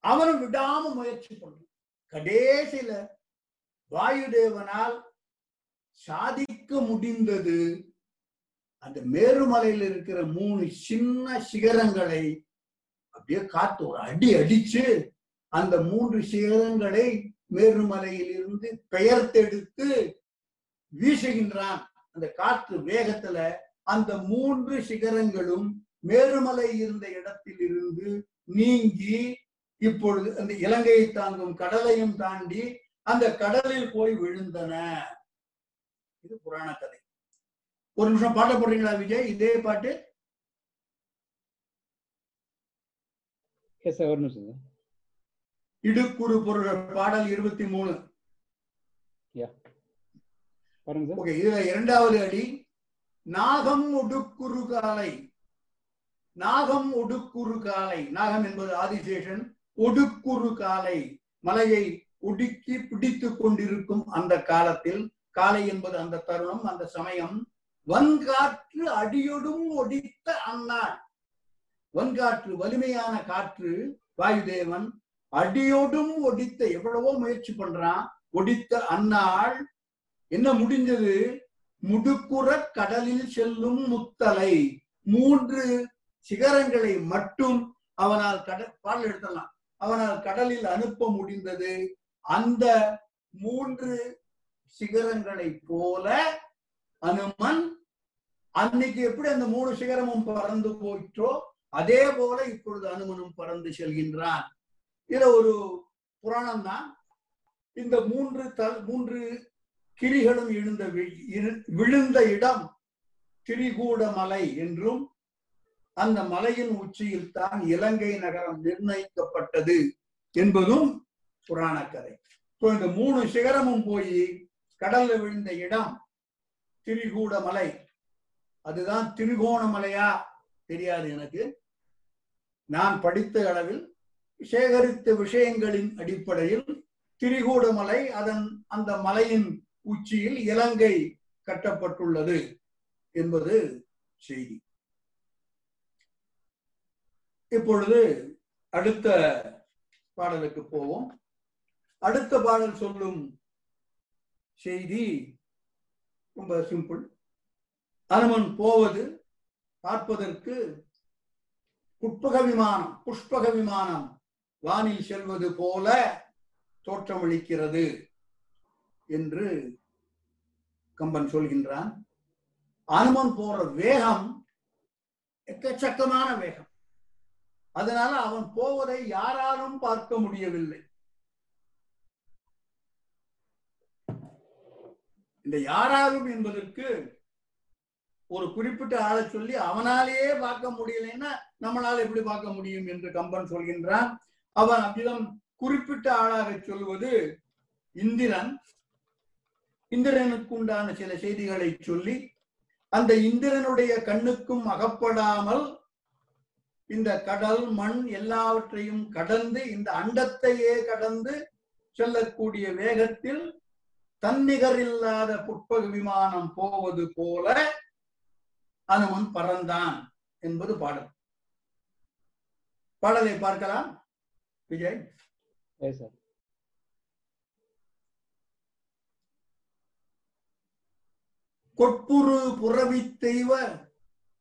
அவனும் விடாம முயற்சி பண்ண. கடைசியில வாயுதேவனால் சாதிக்க முடிந்தது. அந்த மேருமலையில் இருக்கிற மூணு சின்ன சிகரங்களை அப்படியே காத்து ஒரு அடி அடிச்சு அந்த மூன்று சிகரங்களை மேருமலையில் இருந்து பெயர்த்தெடுத்து வீசுகின்றான். அந்த காற்று வேகத்துல அந்த மூன்று சிகரங்களும் மேருமலை இருந்த இடத்தில் இருந்து நீங்கி இப்பொழுது அந்த இலங்கையை தாங்கும் கடலையும் தாண்டி அந்த கடலில் போய் விழுந்தன. இது புராண கதை ஒரு நிமிஷம் பாட்ட போடுறீங்களா விஜய்? இதே பாட்டு. ஒரு நிமிஷம் இடுக்குறு பொருள் பாடல் இருபத்தி மூணு. ஓகே இதுல இரண்டாவது அடி. நாகம் ஒடுக்குறு காலை. நாகம் ஒடுக்குறு காலை. நாகம் என்பது ஆதிசேஷன். ஒடுக்குறு காலை. மலையை ஒடுக்கி பிடித்துக் கொண்டிருக்கும் அந்த காலத்தில். காலை என்பது அந்த தருணம் அந்த சமயம். வன்காற்று அடியொடும் ஒடித்த அந்நாள். வன்காற்று வலிமையான காற்று வாயுதேவன் அடியோடும் ஒடித்த எவ்வளவோ முயற்சி பண்றான் ஒடித்த அந்நாள். என்ன முடிஞ்சது? முடுக்குற கடலில் செல்லும் முத்தலை. மூன்று சிகரங்களை மட்டும் அவனால் கடல் பாடல் எடுத்தலாம் அவனால் கடலில் அனுப்ப முடிந்தது அந்த மூன்று சிகரங்களை போல அனுமன் அன்னைக்கு எப்படி அந்த மூணு சிகரமும் பறந்து போயிற்றோ அதே போல இப்பொழுது அனுமனும் பறந்து செல்கின்றான். இதுல ஒரு புராணம் தான். இந்த மூன்று தல் மூன்று கிரிகளும் எழுந்த விழுந்த இடம் திரிகூட மலை என்றும் அந்த மலையின் உச்சியில் தான் இலங்கை நகரம் நிர்ணயிக்கப்பட்டது என்பதும் புராண கதை இந்த மூணு சிகரமும் போய் கடல்ல விழுந்த இடம் திரிகூட மலை அதுதான் திரிகோணமலையா? தெரியாது எனக்கு. நான் படித்த அளவில் சேகரித்த விஷயங்களின் அடிப்படையில் திரிகூடமலை அதன் அந்த மலையின் உச்சியில் இலங்கை கட்டப்பட்டுள்ளது என்பது செய்தி. இப்பொழுது அடுத்த பாடலுக்கு போவோம். அடுத்த பாடல் சொல்லும் செய்தி ரொம்ப சிம்பிள் அனுமன் போவது பார்ப்பதற்கு புட்பக விமானம் புஷ்பக விமானம். வானில் செல்வது போல தோற்றமளிக்கிறது என்று கம்பன் சொல்கின்றான். அனுமன் போற வேகம் எக்கச்சக்கமான வேகம். அதனால அவன் போவதை யாராலும் பார்க்க முடியவில்லை. இந்த யாராலும் என்பதற்கு ஒரு குறிப்பிட்ட ஆளை சொல்லி அவனாலேயே பார்க்க முடியலைன்னா நம்மளால எப்படி பார்க்க முடியும் என்று கம்பன் சொல்கின்றான். அவன் அவ்விதம் குறிப்பிட்ட ஆளாக சொல்வது இந்திரன். இந்திரனுக்கு உண்டான சில செய்திகளை சொல்லி அந்த இந்திரனுடைய கண்ணுக்கும் அகப்படாமல் இந்த கடல் மண் எல்லாவற்றையும் கடந்து இந்த அண்டத்தையே கடந்து செல்லக்கூடிய வேகத்தில் தன்னிகர் இல்லாத புட்பக விமானம் போவது போல அனுமன் பறந்தான் என்பது பாடல். பாடலை பார்க்கலாம். விஜய். சார் கொட்புரு புறவி தெய்வ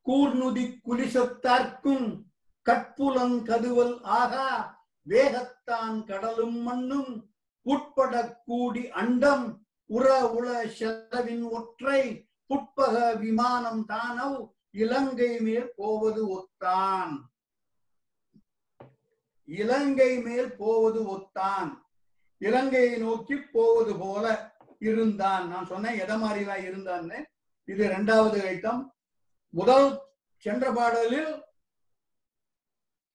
கூர்நுதி குலிசத்தார்க்கும் கட்புலன் கதுவல் ஆகா வேகத்தான் கடலும் மண்ணும் உட்பட கூடி அண்டம் உற உள செலவின் ஒற்றை புட்பக விமானம் தானவ் இலங்கை மேல் போவது ஒத்தான். இலங்கை மேல் போவது ஒத்தான். இலங்கையை நோக்கி போவது போல இருந்தான். நான் சொன்னேன் எதை மாதிரிலாம் இருந்தான்னு. இது இரண்டாவது ஐட்டம். முதல் சென்ற பாடலில்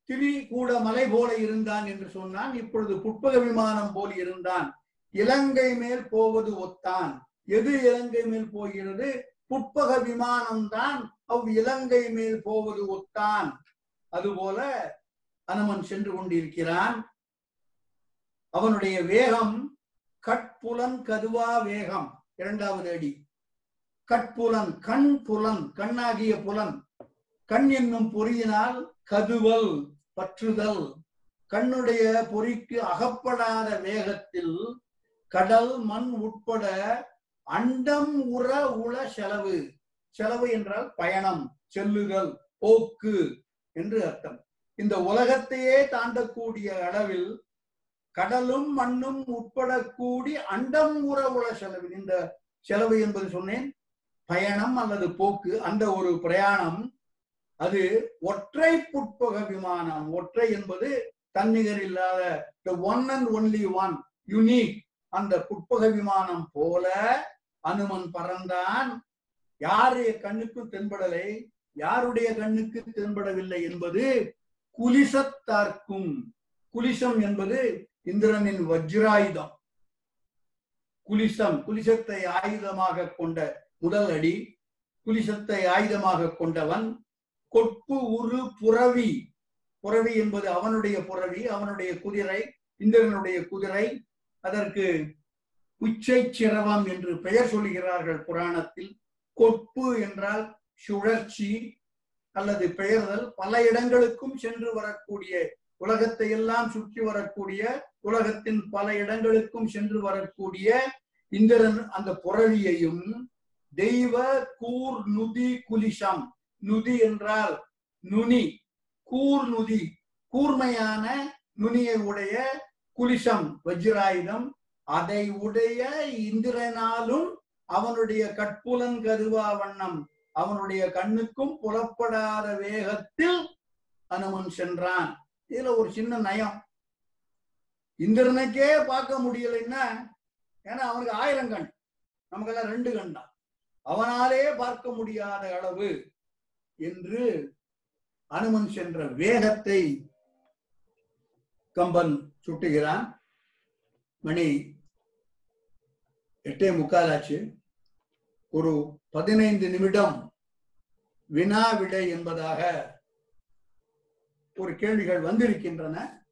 திரி கூட மலை போல இருந்தான் என்று சொன்னான். இப்பொழுது புட்பக விமானம் போல் இருந்தான். இலங்கை மேல் போவது ஒத்தான். எது இலங்கை மேல் போகிறது? புட்பக விமானம் தான் அவ் இலங்கை மேல் போவது ஒத்தான். அதுபோல அனுமன் சென்று கொண்டிருக்கிறான். அவனுடைய வேகம் கட்புலன் கதுவா வேகம். இரண்டாவது அடி. கட்புலன் கண் புலன் கண்ணாகிய புலன். கண் என்னும் பொறியினால் கதுவல் பற்றுதல். கண்ணுடைய பொறிக்கு அகப்படாத வேகத்தில் கடல் மண் உட்பட அண்டம் உற உள செலவு. செலவு என்றால் பயணம் செல்லுதல் போக்கு என்று அர்த்தம். இந்த உலகத்தையே தாண்டக்கூடிய அளவில் கடலும் மண்ணும் உட்பட கூடி அண்டம் உற உள செலவு இந்த செலவு என்பது சொன்னேன். பயணம் அல்லது போக்கு அந்த ஒரு பிரயாணம் அது ஒற்றை புட்பக விமானம். ஒற்றை என்பது தன்னிகர் இல்லாத one and only one unique அந்த புட்பக விமானம் போல அனுமன் பறந்தான். யாருடைய கண்ணுக்கும் தென்படலை? யாருடைய கண்ணுக்கு தென்படவில்லை என்பது குலிசத்தார்க்கும் குலிசம் என்பது இந்திரனின் வஜ்ராயுதம். குலிசம் குலிசத்தை ஆயுதமாக கொண்ட முதல் அடி குலிசத்தை ஆயுதமாக கொண்டவன் கொப்பு உரு புறவி. புறவி என்பது அவனுடைய புறவி அவனுடைய குதிரை இந்திரனுடைய குதிரை அதற்கு உச்சை சிரவம் என்று பெயர் சொல்கிறார்கள் புராணத்தில். கொப்பு என்றால் சுழற்சி அல்லது பெயர்தல். பல இடங்களுக்கும் சென்று வரக்கூடிய உலகத்தை எல்லாம் சுற்றி வரக்கூடிய உலகத்தின் பல இடங்களுக்கும் சென்று வரக்கூடிய இந்திரன் அந்த புரளியையும் தெய்வ கூர் நுதி குலிஷம். நுதி என்றால் நுனி. கூர் நுதி. கூர்மையான நுனியை உடைய குலிஷம் வஜ்ராயுதம் அதை உடைய இந்திரனாலும் அவனுடைய கட்புலன் கருவா வண்ணம் அவனுடைய கண்ணுக்கும் புலப்படாத வேகத்தில் அனுமன் சென்றான். இதுல ஒரு சின்ன நயம். இந்திரனுக்கே பார்க்க முடியலைன்னா ஏன்னா அவனுக்கு ஆயிரம் கண். நமக்கெல்லாம் ரெண்டு கண் தான். அவனாலே பார்க்க முடியாத அளவு என்று அனுமன் சென்ற வேகத்தை கம்பன் சுட்டுகிறான். மணி எட்டே முக்காலாச்சு. ஒரு பதினைந்து நிமிடம் வினா விடை என்பதாக ஒரு கேள்விகள் வந்திருக்கின்றன.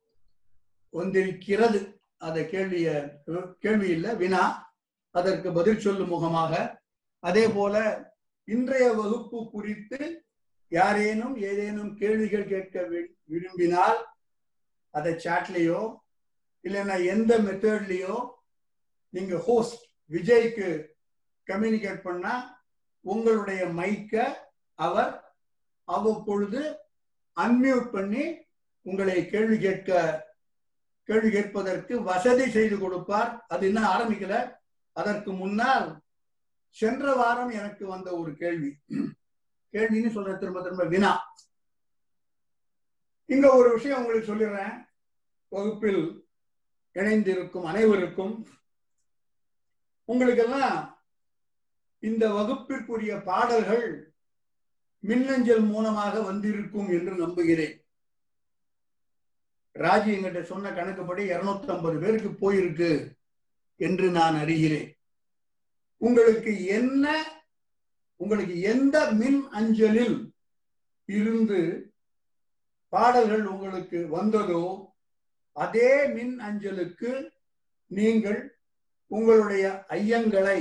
வந்திருக்கிறது. அந்த கேள்விய கேள்வி இல்லை வினா. அதற்கு பதில் சொல்லும் முகமாக. அதே போல இன்றைய வகுப்பு குறித்து யாரேனும் ஏதேனும் கேள்விகள் கேட்க வி- விரும்பினால் அதை சாட்லயோ இல்லைன்னா எந்த மெத்தட்லயோ நீங்க ஹோஸ்ட் விஜய்க்கு கம்யூனிகேட் பண்ணா உங்களுடைய மைக்க அவர் அவ்வப்பொழுது அன்மியூட் பண்ணி உங்களை கேள்வி கேட்க கேள்வி கேட்பதற்கு வசதி செய்து கொடுப்பார். அது இன்னும் ஆரம்பிக்கல. அதற்கு முன்னால் சென்ற வாரம் எனக்கு வந்த ஒரு கேள்வி. கேள்வின்னு சொல்ற திரும்ப திரும்ப. வினா. இங்க ஒரு விஷயம் உங்களுக்கு சொல்லிடுறேன். வகுப்பில் இணைந்திருக்கும் அனைவருக்கும் உங்களுக்கெல்லாம் இந்த வகுப்பிற்குரிய பாடல்கள் மின்னஞ்சல் மூலமாக வந்திருக்கும் என்று நம்புகிறேன். ராஜி எங்கிட்ட சொன்ன கணக்குப்படி இருநூத்தி ஐம்பது பேருக்கு போயிருக்கு என்று நான் அறிகிறேன். உங்களுக்கு என்ன உங்களுக்கு எந்த மின் அஞ்சலில் இருந்து பாடல்கள் உங்களுக்கு வந்ததோ அதே மின் அஞ்சலுக்கு நீங்கள் உங்களுடைய ஐயங்களை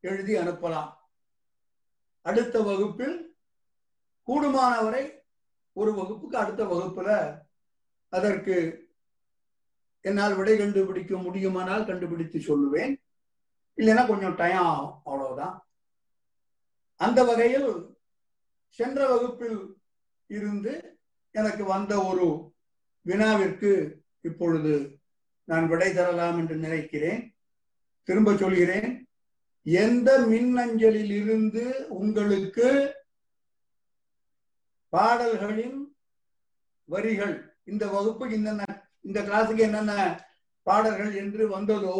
எழுதி அனுப்பலாம். அடுத்த வகுப்பில் கூடுமானவரை ஒரு வகுப்புக்கு அடுத்த வகுப்புல அதற்கு என்னால் விடை கண்டுபிடிக்க முடியுமானால் கண்டுபிடித்து சொல்லுவேன். இல்லைன்னா கொஞ்சம் டைம் ஆகும் அவ்வளவுதான். அந்த வகையில் சென்ற வகுப்பில் இருந்து எனக்கு வந்த ஒரு வினாவிற்கு இப்பொழுது நான் விடை தரலாம் என்று நினைக்கிறேன். திரும்ப சொல்கிறேன். எந்த மின்னஞ்சலில் இருந்து உங்களுக்கு பாடல்களின் வரிகள் இந்த வகுப்புக்கு என்னென்ன இந்த கிளாஸுக்கு என்னென்ன பாடல்கள் என்று வந்ததோ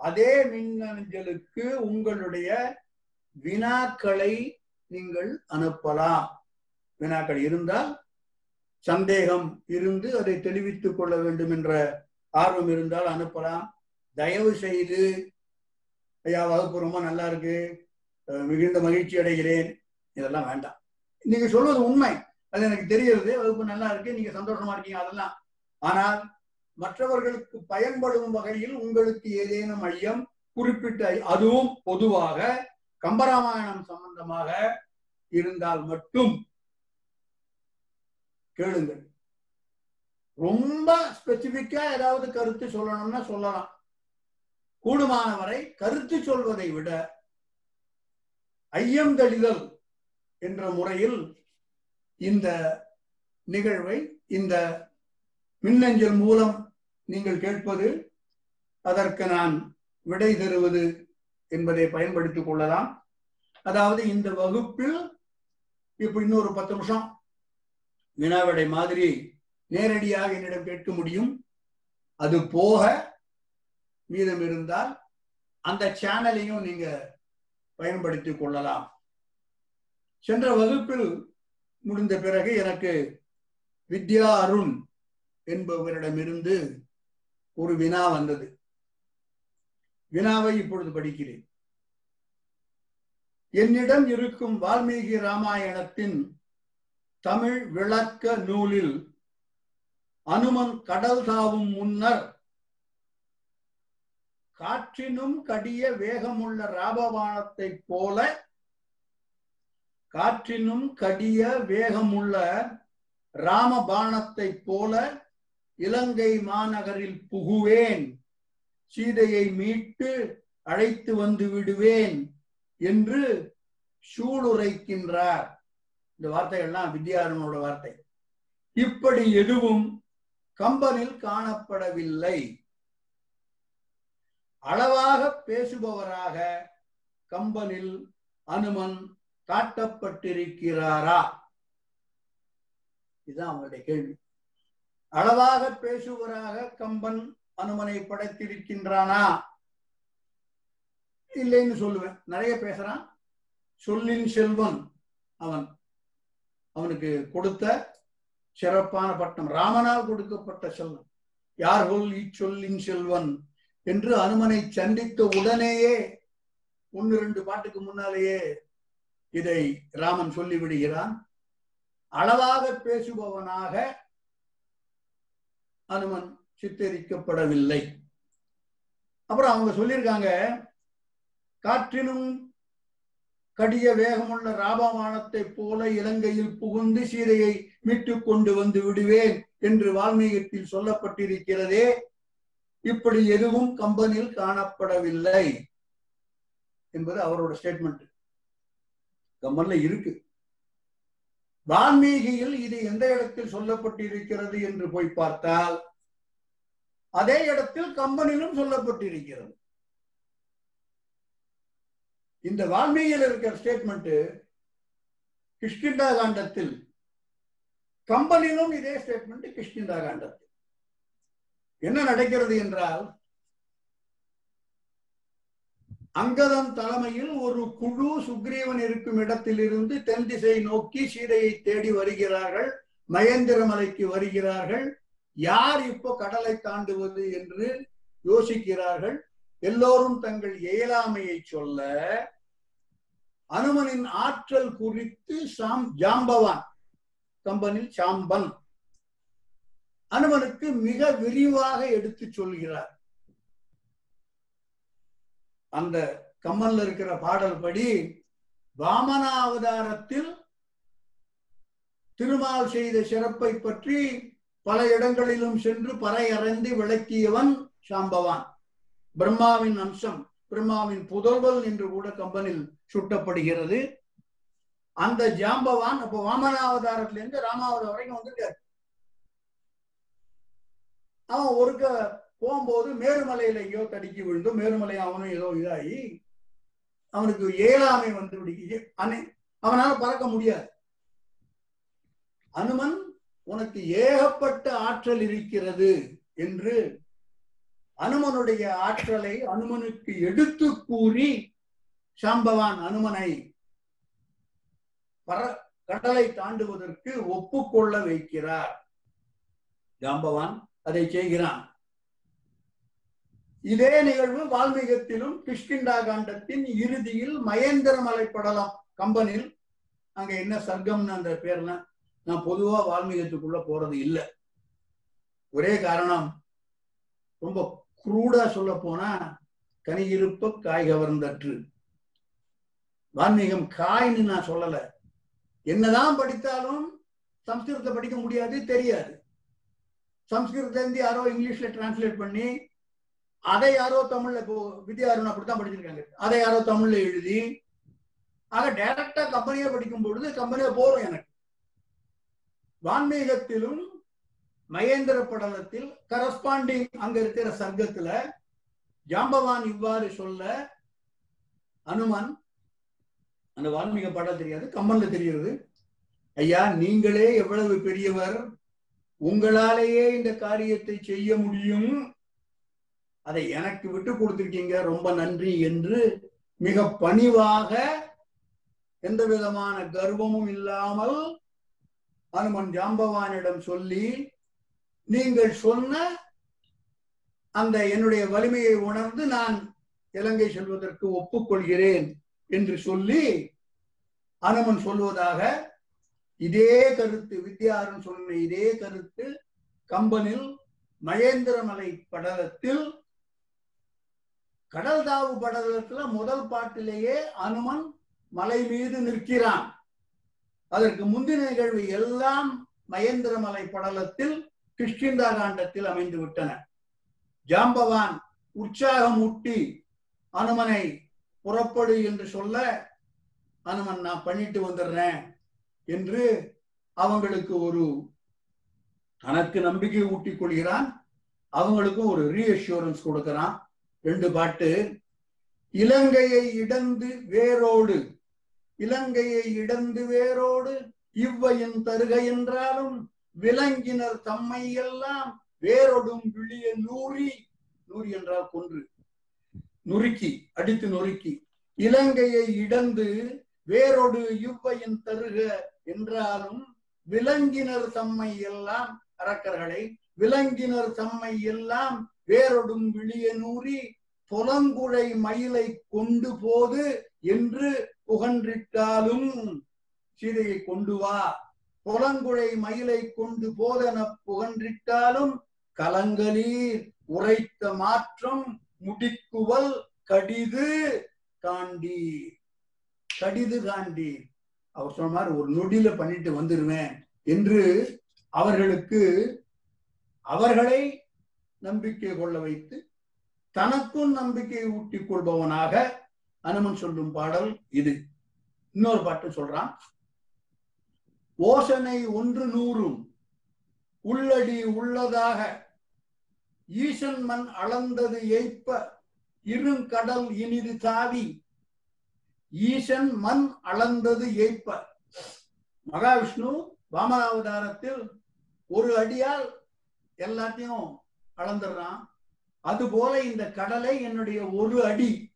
அதே மின்னஞ்சலுக்கு உங்களுடைய வினாக்களை நீங்கள் அனுப்பலாம். வினாக்கள் இருந்தால் சந்தேகம் இருந்து அதை தெளிவித்துக் கொள்ள வேண்டும் என்ற ஆர்வம் இருந்தால் அனுப்பலாம். தயவு செய்து ஐயா வகுப்பு ரொம்ப நல்லா இருக்கு. அஹ் மிகுந்த மகிழ்ச்சி அடைகிறேன். இதெல்லாம் வேண்டாம். நீங்க சொல்வது உண்மை. அது எனக்கு தெரியறது வகுப்பு நல்லா இருக்கு. நீங்க சந்தோஷமா இருக்கீங்க. அதெல்லாம். ஆனால் மற்றவர்களுக்கு பயன்படும் வகையில் உங்களுக்கு ஏதேனும் ஐயம் குறிப்பிட்ட அதுவும் பொதுவாக கம்பராமாயணம் சம்பந்தமாக இருந்தால் மட்டும் கேளுங்கள். ரொம்ப ஸ்பெசிபிக்கா ஏதாவது கருத்து சொல்லணும்னா சொல்லலாம். கூடுமானவரை கருத்து சொல்வதை விட ஐயம் தெளிதல் என்ற முறையில் இந்த நிகழ்வை இந்த மின்னஞ்சல் மூலம் நீங்கள் கேட்பது அதற்கு நான் விடை தருவது என்பதை பயன்படுத்திக் கொள்ளலாம். அதாவது இந்த வகுப்பில் இப்ப இன்னொரு பத்து நிமிஷம். வினாவிடை மாதிரி நேரடியாக என்னிடம் கேட்க முடியும். அது போக மீதம் இருந்தால் அந்த சேனலையும் நீங்க பயன்படுத்திக் கொள்ளலாம். சென்ற வகுப்பில் முடிந்த பிறகு எனக்கு வித்யா அருண் என்பவரிடமிருந்து ஒரு வினா வந்தது. வினாவை இப்பொழுது படிக்கிறேன். என்னிடம் இருக்கும் வால்மீகி ராமாயணத்தின் தமிழ் விளக்க நூலில் அனுமன் கடல் தாவும் முன்னர் காற்றினும் கடிய வேகமுள்ள ராபவானத்தை போல காற்றினும் கடிய வேகமுள்ள ராமபானத்தை போல இலங்கை மாநகரில் புகுவேன். சீதையை மீட்டு அழைத்து வந்து விடுவேன் என்று சூளுரைக்கின்றார். இந்த வார்த்தைகள்லாம் வித்யாரனோட வார்த்தை. இப்படி எதுவும் கம்பனில் காணப்படவில்லை. அளவாக பேசுபவராக கம்பனில் அனுமன் காட்டப்பட்டிருக்கிறாரா? இதுதான் அவங்களுடைய கேள்வி. அளவாக பேசுவராக கம்பன் அனுமனை படைத்திருக்கின்றானா? இல்லைன்னு சொல்லுவேன். நிறைய பேசுறான். சொல்லின் செல்வன் அவன். அவனுக்கு கொடுத்த சிறப்பான பட்டம். ராமனால் கொடுக்கப்பட்ட செல்வன் யார் கொல் இச்சொல்லின் செல்வன் என்று அனுமனை சந்தித்த உடனேயே ஒன்னு ரெண்டு பாட்டுக்கு முன்னாலேயே இதை ராமன் சொல்லி விடுகிறான் அளவாக பேசுபவனாக அனுமன் சித்தரிக்கப்படவில்லை. அப்புறம் அவங்க சொல்லியிருக்காங்க காற்றினும் கடிய வேகமுள்ள ராபமானத்தை போல இலங்கையில் புகுந்து சீதையை மீட்டு கொண்டு வந்து விடுவேன் என்று வால்மீகத்தில் சொல்லப்பட்டிருக்கிறதே இப்படி எதுவும் கம்பனில் காணப்படவில்லை என்பது அவரோட ஸ்டேட்மெண்ட் கம்பன்ல இருக்கு. வால்மீகியில் இது எந்த இடத்தில் சொல்லப்பட்டிருக்கிறது என்று போய் பார்த்தால் அதே இடத்தில் கம்பனிலும் சொல்லப்பட்டிருக்கிறது. இந்த வால்மீகியில் இருக்கிற ஸ்டேட்மெண்ட் கிஷ்கிந்தா காண்டத்தில் கம்பனிலும் இதே ஸ்டேட்மெண்ட் கிஷ்கிந்தா காண்டத்தில் என்ன நடக்கிறது என்றால் அங்கதன் தலைமையில் ஒரு குழு சுக்ரீவன் இருக்கும் இடத்திலிருந்து தென் திசை நோக்கி சீதையை தேடி வருகிறார்கள் மகேந்திரமலைக்கு வருகிறார்கள். யார் இப்போ கடலை தாண்டுவது என்று யோசிக்கிறார்கள். எல்லோரும் தங்கள் இயலாமையை சொல்ல அனுமனின் ஆற்றல் குறித்து சாம் ஜாம்பவான் கம்பனில் சாம்பன் அனுமனுக்கு மிக விரிவாக எடுத்து சொல்கிறார். அந்த கம்மல்ல இருக்கிற பாடல் படி வாமனாவதாரத்தில் திருமால் செய்த சிறப்பை பற்றி பல இடங்களிலும் சென்று பறையறைந்து விளக்கியவன் சாம்பவான் பிரம்மாவின் அம்சம். பிரம்மாவின் புதல்வல் என்று கூட கம்பனில் சுட்டப்படுகிறது. அந்த ஜாம்பவான் அப்ப வாமனாவதாரத்துல இருந்து ராமாவதாரம் வரைக்கும் வந்திருக்காரு. அவன் ஒருக்க போகும்போது மேருமலையில எங்கேயோ தடுக்கி விழுந்து மேருமலை அவனும் ஏதோ இதாகி அவனுக்கு ஏழாமை வந்து விடுச்சு அவனால பறக்க முடியாது. அனுமன் உனக்கு ஏகப்பட்ட ஆற்றல் இருக்கிறது என்று அனுமனுடைய ஆற்றலை அனுமனுக்கு எடுத்து கூறி சாம்பவான் அனுமனை பர கடலை தாண்டுவதற்கு ஒப்புக்கொள்ள வைக்கிறார். ஜாம்பவான் அதை செய்கிறான். இதே நிகழ்வு வால்மீகத்திலும் கிஷ்கிண்டா காண்டத்தின் இறுதியில் மகேந்திரமலை படலம் கம்பனில். அங்க என்ன சர்க்கம்னு அந்த பேர்ல நான் பொதுவா வால்மீகத்துக்குள்ள போறது இல்லை. ஒரே காரணம் ரொம்ப குரூடா சொல்ல போனா கனி இருப்ப காய் கவர்ந்தற்று. வான்மீகம் காய்னு நான் சொல்லல. என்னதான் படித்தாலும் சம்ஸ்கிருதத்தை படிக்க முடியாது தெரியாது. சம்ஸ்கிருதத்துல இருந்து யாரோ இங்கிலீஷ்ல டிரான்ஸ்லேட் பண்ணி அதை யாரோ தமிழ்ல இப்போ வித்யாருண் அப்படித்தான் படிச்சிருக்காங்க. அதை யாரோ தமிழ்ல எழுதி ஆக டைரக்டா கம்பெனியா படிக்கும் பொழுது கம்பெனியா போறோம் எனக்கு. வான்மீகத்திலும் மகேந்திர படலத்தில் கரஸ்பாண்டிங் அங்க இருக்கிற சர்க்கத்துல ஜாம்பவான் இவ்வாறு சொல்ல அனுமன் அந்த வால்மீக பாடல் தெரியாது கம்பன்ல தெரிகிறது. ஐயா நீங்களே எவ்வளவு பெரியவர் உங்களாலேயே இந்த காரியத்தை செய்ய முடியும். அதை எனக்கு விட்டு கொடுத்துருக்கீங்க ரொம்ப நன்றி என்று மிக பணிவாக எந்த விதமான கர்வமும் இல்லாமல் அனுமன் ஜாம்பவானிடம் சொல்லி நீங்கள் சொன்ன அந்த என்னுடைய வலிமையை உணர்ந்து நான் இலங்கை செல்வதற்கு ஒப்புக்கொள்கிறேன் என்று சொல்லி அனுமன் சொல்வதாக இதே கருத்து வித்யாரன் சொன்ன இதே கருத்து கம்பனில் மகேந்திரமலை படலத்தில் கடல் தாவு படலத்துல முதல் பாட்டிலேயே அனுமன் மலை மீது நிற்கிறான். அதற்கு முந்தின நிகழ்வு எல்லாம் மகேந்திரமலை படலத்தில் கிஷ்கிந்தா காண்டத்தில் அமைந்து விட்டன. ஜாம்பவான் உற்சாகமூட்டி அனுமனை புறப்படு என்று சொல்ல அனுமன் நான் பண்ணிட்டு வந்துடுறேன் என்று அவங்களுக்கு ஒரு தனக்கு நம்பிக்கை ஊட்டிக் கொள்கிறான். அவங்களுக்கும் ஒரு ரீஅஷூரன்ஸ் கொடுக்கிறான். ரெண்டு பாட்டு இலங்கையை இடந்து வேரோடு இலங்கையை இடந்து வேரோடு இவ்வையின் தருக என்றாலும் விலங்கினர் தம்மை எல்லாம் வேரொடும் விழிய நூறி நூறி என்றால் கொன்று நுறுக்கி அடித்து நொறுக்கி இலங்கையை இடந்து வேரொடு இவ்வையின் தருக என்றாலும் விலங்கினர் தம்மை எல்லாம் அரக்கர்களை விலங்கினர் தம்மை எல்லாம் வேரொடும் விழிய நூறி புலங்குழை மயிலை கொண்டு போது என்று புகன்றிட்டாலும் சீதையை கொண்டு வா. புலங்குழை மயிலை கொண்டு போதன புகன்றிட்டாலும் கலங்கலீர் உரைத்த மாற்றம் முடிக்குவல் கடிது காண்டி கடிது காண்டி அவர் சொன்ன மாதிரி ஒரு நொடியில பண்ணிட்டு வந்துருவேன் என்று அவர்களுக்கு அவர்களை நம்பிக்கை கொள்ள வைத்து தனக்கும் நம்பிக்கை ஊட்டிக் கொள்பவனாக அனுமன் சொல்லும் பாடல் இது. இன்னொரு பாட்டு சொல்றான். ஓசனை ஒன்று நூறும் உள்ளடி உள்ளதாக. ஈசன் மண் அளந்தது ஏய்ப்ப இருங்கடல் இனிது தாவி ஈசன் மண் அளந்தது ஏய்ப்ப. மகாவிஷ்ணு வாமனாவதாரத்தில் ஒரு அடியால் எல்லாத்தையும் அளந்துடுறான் அதுபோல இந்த கடலை என்னுடைய ஒரு அடி.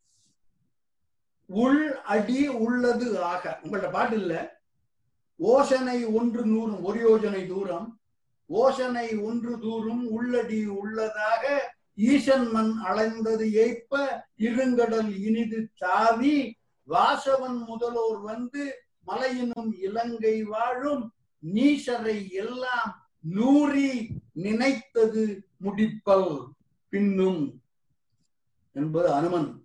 உள் அடி உள்ளது ஆக. உங்கள்ட்ட பாட்டு இல்லை? ஓசனை ஒன்று நூறும் ஒரு யோஜனை தூரம். ஓசனை ஒன்று தூரும் உள்ளடி உள்ளதாக ஈசன் மண் அலைந்தது ஏய்ப்ப இருங்கடல் இனிது தாவி வாசவன் முதலோர் வந்து மலையினும் இலங்கை வாழும் நீசரை எல்லாம் நூறி நினைத்தது முடிப்பல் பின்னும் என்பது அனுமன்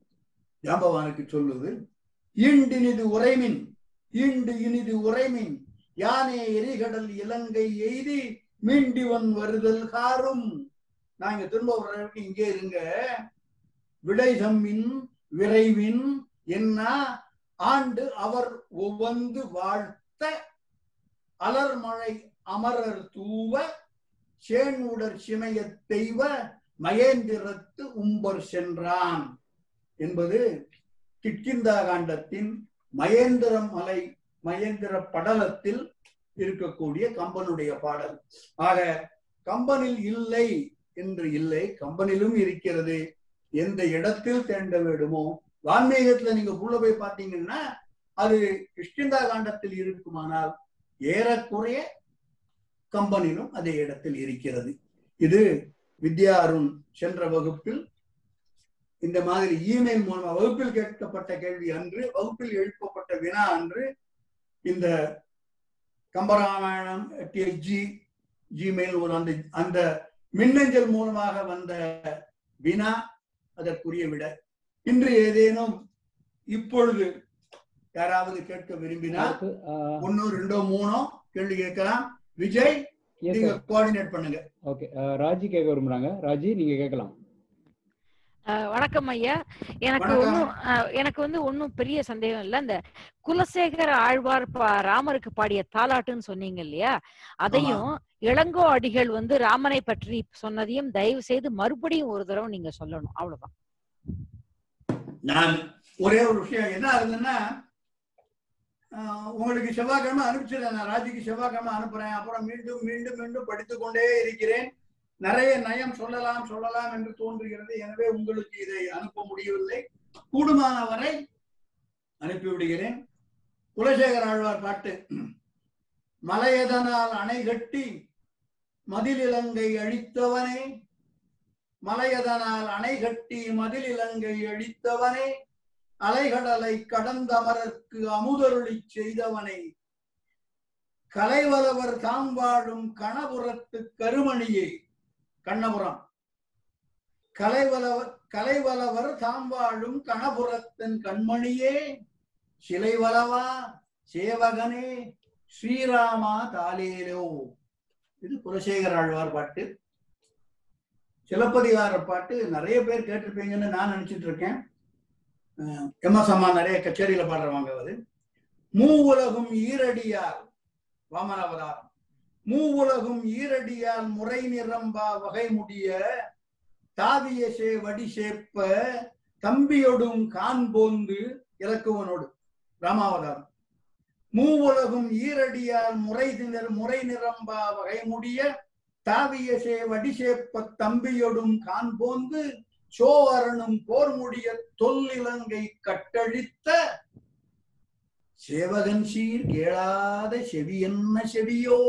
ஜாம்பவானுக்கு சொல்லுது. ஈண்டினிது உரைமின் ஈண்டு இனிது உரைமின் யானே எரிகடல் இலங்கை எய்தி மீண்டிவன் வருதல் காரும். நாங்க திரும்ப வர்றதுக்கு இங்கே இருங்க. விடைதம்மின் விரைவின் என்ன? ஆண்டு அவர் ஒவ்வொன்று வாழ்த்த அலர்மழை அமரர் தூவ சேனுடர் சிமைய தெய்வ மகேந்திரத்து உம்பர் சென்றான். என்பது கிட்கிந்தா காண்டத்தின் மகேந்திரம் மலை மகேந்திர படலத்தில் இருக்கக்கூடிய கம்பனுடைய பாடல். ஆக கம்பனில் இல்லை என்று இல்லை கம்பனிலும் இருக்கிறது. எந்த இடத்தில் தேண்ட வேண்டுமோ வான்மீகத்துல நீங்க உள்ள போய் பார்த்தீங்கன்னா அது கிருஷ்ணந்தா காண்டத்தில் இருக்குமானால் ஏறக்குறைய கம்பனிலும் அதே இடத்தில் இருக்கிறது. இது வித்யா அருண் சென்ற வகுப்பில் இந்த மாதிரி இமெயில் மூலமா வகுப்பில் கேட்கப்பட்ட கேள்வி அன்று வகுப்பில் எழுப்பப்பட்ட வினா அன்று இந்த கம்பராமாயணம் ஜி ஜிமெயில் ஒரு அந்த அந்த மின்னஞ்சல் மூலமாக வந்த வினா அதற்குரிய விட. இன்று ஏதேனும் இப்பொழுது யாராவது கேட்க விரும்பினால் ஒன்னோ ரெண்டோ மூணோ கேள்வி கேட்கலாம். விஜய் நீங்க. கோஆர்டினேட் பண்ணுங்க. ஓகே ராஜி கேட்க விரும்புறாங்க. ராஜி நீங்க கேட்கலாம். வணக்கம் ஐயா. எனக்கு. ஒன்றும் எனக்கு வந்து ஒன்றும் பெரிய சந்தேகம் இல்லை. இந்த குலசேகர ஆழ்வார் பா- ராமருக்கு பாடிய தாலாட்டுன்னு சொன்னீங்க இல்லையா? அதையும் இளங்கோ அடிகள் வந்து ராமனை பற்றி சொன்னதையும் தயவு செய்து மறுபடியும் ஒரு தடவை நீங்க சொல்லணும். அவ்வளவுதான். நான் ஒரே ஒரு விஷயம். என்ன ஆகுதுன்னா உங்களுக்கு செவ்வாய்க்கிழமை அனுப்பிச்சிடுறேன். நான் ராஜிக்கு செவ்வாய்க்கிழமை அனுப்புறேன். அப்புறம் மீண்டும் மீண்டும் மீண்டும் படித்துக் கொண்டே இருக்கிறேன். நிறைய நயம் சொல்லலாம் சொல்லலாம் என்று தோன்றுகிறது. எனவே உங்களுக்கு இதை அனுப்ப முடியவில்லை. கூடுமான வரை அனுப்பிவிடுகிறேன் குலசேகர ஆழ்வார் பாட்டு. மலையதனால் அணை கட்டி மதில் இலங்கை அழித்தவனே. மலையதனால் அணை கட்டி மதில் இலங்கை அழித்தவனே. அலைகடலை கடந்தமரர்க்கு அமுதருளி செய்தவனை. கலைவலவர் தாம் வாழும் கணபுரத்து கருமணியே. கண்ணபுரம். கலைவலவர் கலைவலவர் தாம் வாழும் கணபுரத்தின் கண்மணியே சிலைவலவா சேவகனே ஸ்ரீராமா தாலேலோ இது குலசேகர ஆழ்வார் பாட்டு. சிலப்பதிகார பாட்டு நிறைய பேர் கேட்டிருப்பீங்கன்னு நான் நினைச்சிட்டு இருக்கேன். எம்எஸ் அம்மா நிறைய கச்சேரியில பாடுறவங்க அது மூ உலகும் ஈரடியார் வாமன மூவுலகும் ஈரடியால் முறை நிரம்பா வகை முடிய தாவியசே வடிசேப்ப தம்பியொடும் காண்போந்து இலக்குவனோடு ராமாவதாரம். மூவுலகும் ஈரடியால் முறை திணர் முறை நிரம்பா வகை முடிய தாவியசே வடிசேப்ப தம்பியொடும் கான் போந்து சோவரனும் போர் முடிய தொல்லிலங்கை கட்டழித்த சேவகன் சீர் கேளாத செவி என்ன செவியோ?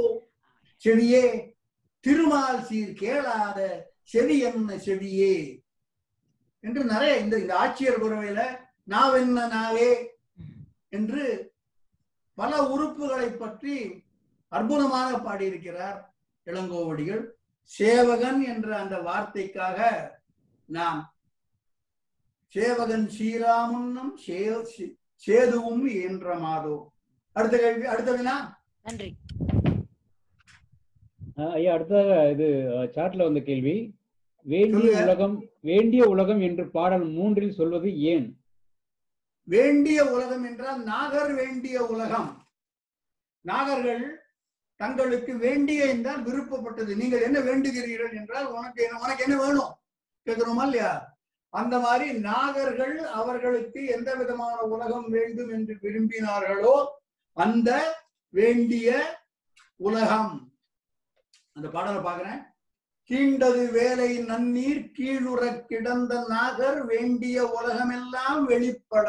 செவியே திருமால் சீர் கேளாத செவி என்ன செவியே? என்று நிறைய இந்த இந்த ஆட்சியர் குறவையில நாவென்ன நாவே? என்று பல உறுப்புகளை பற்றி அற்புதமாக பாடியிருக்கிறார் இளங்கோவடிகள். சேவகன் என்ற அந்த வார்த்தைக்காக நாம் சேவகன் ஸ்ரீராமுன்னம் சேதுவும் என்ற மாதோ. அடுத்த கேள்வி அடுத்த வினா? நன்றி. ஐயா அடுத்ததாக இது சாட்ல வந்த கேள்வி. வேண்டிய. உலகம் வேண்டிய உலகம் என்று பாடல் மூன்றில் சொல்வது ஏன்? வேண்டிய உலகம் என்றால் நாகர் வேண்டிய உலகம். நாகர்கள் தங்களுக்கு வேண்டிய என்றால் விருப்பப்பட்டது. நீங்கள் என்ன வேண்டுகிறீர்கள் என்றால் உனக்கு என்ன உனக்கு என்ன வேணும்? கேட்கிறோமா இல்லையா? அந்த மாதிரி நாகர்கள் அவர்களுக்கு எந்த விதமான உலகம் வேண்டும் என்று விரும்பினார்களோ அந்த வேண்டிய உலகம். அந்த பாடலை பாக்குறேன் கீண்டது வேலை நன்னீர் கீழுற கிடந்த நாகர் வேண்டிய உலகமெல்லாம் வெளிப்பட.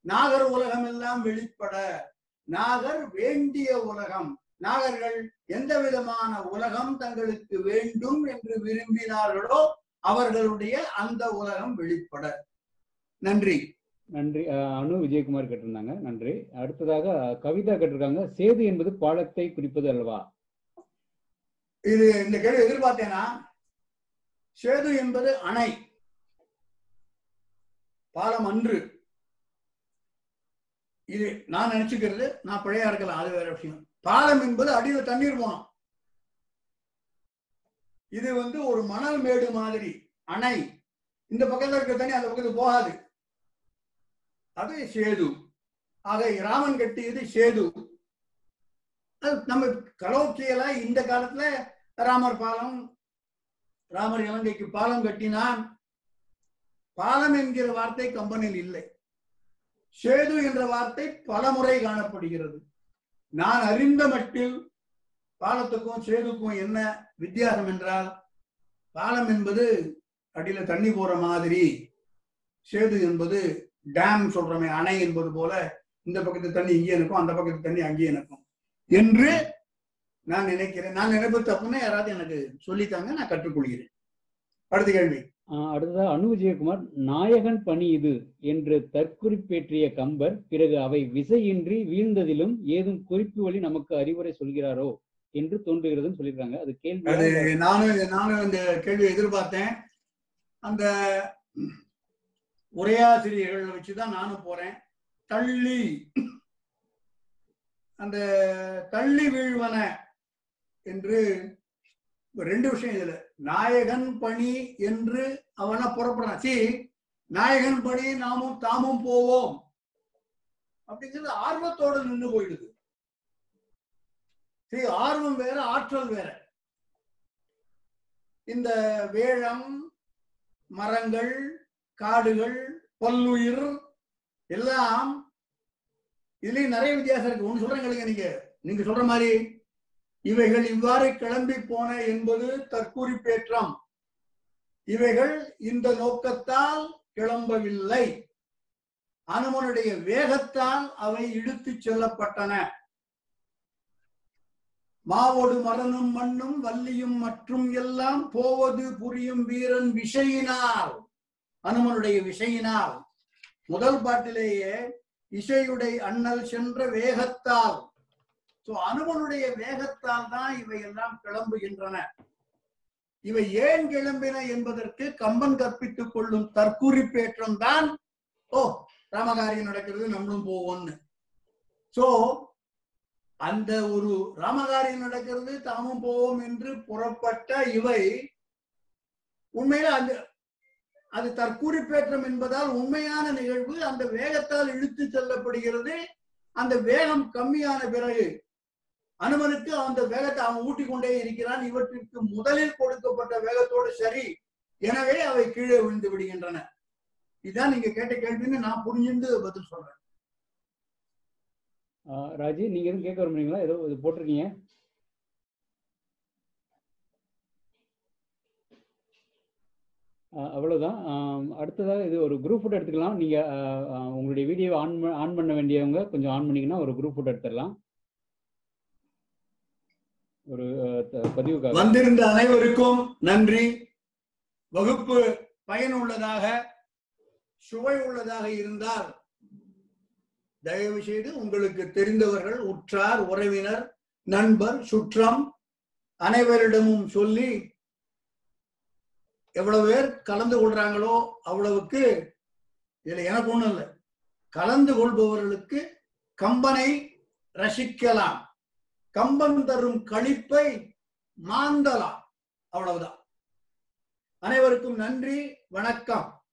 நாகர் உலகமெல்லாம் வெளிப்பட. நாகர் வேண்டிய உலகம். நாகர்கள் எந்த விதமான உலகம் தங்களுக்கு வேண்டும் என்று விரும்பினார்களோ அவர்களுடைய அந்த உலகம் வெளிப்பட. நன்றி. நன்றி. அனு விஜயகுமார் கேட்டிருந்தாங்க. நன்றி. அடுத்ததாக கவிதா கேட்டிருக்காங்க. சேது என்பது பாலத்தை குறிப்பது அல்லவா? இது இந்த கேள்வி எதிர்பார்த்தேனா? சேது என்பது அணை. பாலம் அன்று. இது நான் நினைச்சுக்கிறது நான் பிழையா இருக்கலாம் அது வேற விஷயம். பாலம் என்பது அடியில் தண்ணீர் போனோம். இது வந்து ஒரு மணல் மேடு மாதிரி அணை. இந்த பக்கத்துல இருக்க தண்ணி அந்த பக்கத்துக்கு போகாது. அது சேது. ஆக ராமன் கட்டியது சேது. அது நம்ம கலோக்கியலா இந்த காலத்துல ராமர் பாலம் ராமர் இலங்கைக்கு பாலம் கட்டினான். பாலம் என்கிற வார்த்தை கம்பனில் இல்லை. சேது என்ற வார்த்தை பல முறை காணப்படுகிறது. நான் அறிந்த மட்டில் பாலத்துக்கும் சேதுக்கும் என்ன வித்தியாசம் என்றால் பாலம் என்பது அடியில தண்ணி போற மாதிரி சேது என்பது டேம் சொல்றமே அணை என்பது போல இந்த பக்கத்து தண்ணி இங்கே இருக்கும் அந்த பக்கத்து தண்ணி அங்கேயே இருக்கும் என்று நான் நினைக்கிறேன். நான் நினைப்பு தப்புன்னா யாராவது எனக்கு சொல்லித்தாங்க நான் கற்றுக்கொள்கிறேன். அடுத்த கேள்வி. அஹ் அடுத்ததாக அனு விஜயகுமார் நாயகன் பணி இது என்று தற்குறிப்பேற்றிய கம்பர் பிறகு அவை விசையின்றி வீழ்ந்ததிலும் ஏதும் குறிப்பு வழி நமக்கு அறிவுரை சொல்கிறாரோ? என்று தோன்றுகிறதுன்னு சொல்லியிருக்காங்க. அது அது கேள்வி நானும் நானும் இந்த கேள்வியை எதிர்பார்த்தேன். அந்த உரையாசிரியர்கள் வச்சுதான் நானும் போறேன். தள்ளி அந்த தள்ளி வீழ்வன என்று ரெண்டு விஷயம் இதுல. நாயகன் பணி என்று அவன புறப்படுறான். சி நாயகன் பணி நாமும் தாமும் போவோம். அப்படிங்கிறது ஆர்வத்தோட நின்று போயிடுது. சரி ஆர்வம் வேற ஆற்றல் வேற. இந்த வேழம் மரங்கள் காடுகள் பல்லுயிர் எல்லாம் இதுலயும் நிறைய வித்தியாசம் இருக்கு. ஒண்ணு சொல்றேன் நீங்க. நீங்க சொல்ற மாதிரி இவைகள் இவ்வாறு கிளம்பி போன என்பது தற்குறிப்பேற்றம். இவைகள் இந்த நோக்கத்தால் கிளம்பவில்லை. அனுமனுடைய வேகத்தால் அவை இழுத்துச் செல்லப்பட்டன. மாவோடு மரணும் மண்ணும் வள்ளியும் மற்றும் எல்லாம் போவது புரியும் வீரன் விஷயினால் அனுமனுடைய விஷயினால் முதல் பாட்டிலேயே இசையுடைய அண்ணல் சென்ற வேகத்தால். சோ அனுமனுடைய வேகத்தால் தான் இவை எல்லாம் கிளம்புகின்றன. இவை ஏன் கிளம்பின என்பதற்கு கம்பன் கற்பித்துக் கொள்ளும் தற்குறிப்பேற்றம் தான் ஓ ராமகாரியம் நடக்கிறது நம்மளும் போவோம்னு. சோ அந்த ஒரு ராமகாரியம் நடக்கிறது தாமும் போவோம் என்று புறப்பட்ட இவை உண்மையில அந்த அது தற்குறிப்பேற்றம் என்பதால் உண்மையான நிகழ்வு அந்த வேகத்தால் இழுத்து செல்லப்படுகிறது அந்த வேகம் கம்மியான பிறகு. அனுமனுக்கு அந்த வேகத்தை அவன் ஊட்டி கொண்டே இருக்கிறான். இவற்றிற்கு முதலில் கொடுக்கப்பட்ட வேகத்தோடு சரி. எனவே அவை கீழே விழுந்து விடுகின்றன. இதுதான் நீங்க கேட்ட கேள்வின்னு நான் புரிஞ்சிருந்து பதில் சொல்றேன். ராஜி நீங்க எதுவும் கேட்க விரும்புறீங்களா? ஏதோ இது போட்டிருக்கீங்க? ஆஹ் அவ்வளவுதான். அடுத்ததாக இது ஒரு குரூப் ஃபோட்டோ எடுத்துக்கலாம். நீங்க உங்களுடைய வீடியோ ஆன் ஆன் பண்ண வேண்டியவங்க கொஞ்சம் ஆன் பண்ணீங்கன்னா ஒரு குரூப் ஃபோட்டோ எடுத்துடலாம். ஒரு பதிவு வந்திருந்த அனைவருக்கும் நன்றி. வகுப்பு பயனுள்ளதாக சுவை உள்ளதாக இருந்தால் தயவு செய்து உங்களுக்கு தெரிந்தவர்கள் உற்றார் உறவினர் நண்பர் சுற்றம் அனைவரிடமும் சொல்லி எவ்வளவு பேர் கலந்து கொள்றாங்களோ அவ்வளவுக்கு இதுல எனக்கு ஒண்ணும் இல்லை. கலந்து கொள்பவர்களுக்கு கம்பனை ரசிக்கலாம். கம்பன் தரும் களிப்பை மாந்தலா. அவ்வளவுதான். அனைவருக்கும் நன்றி வணக்கம்.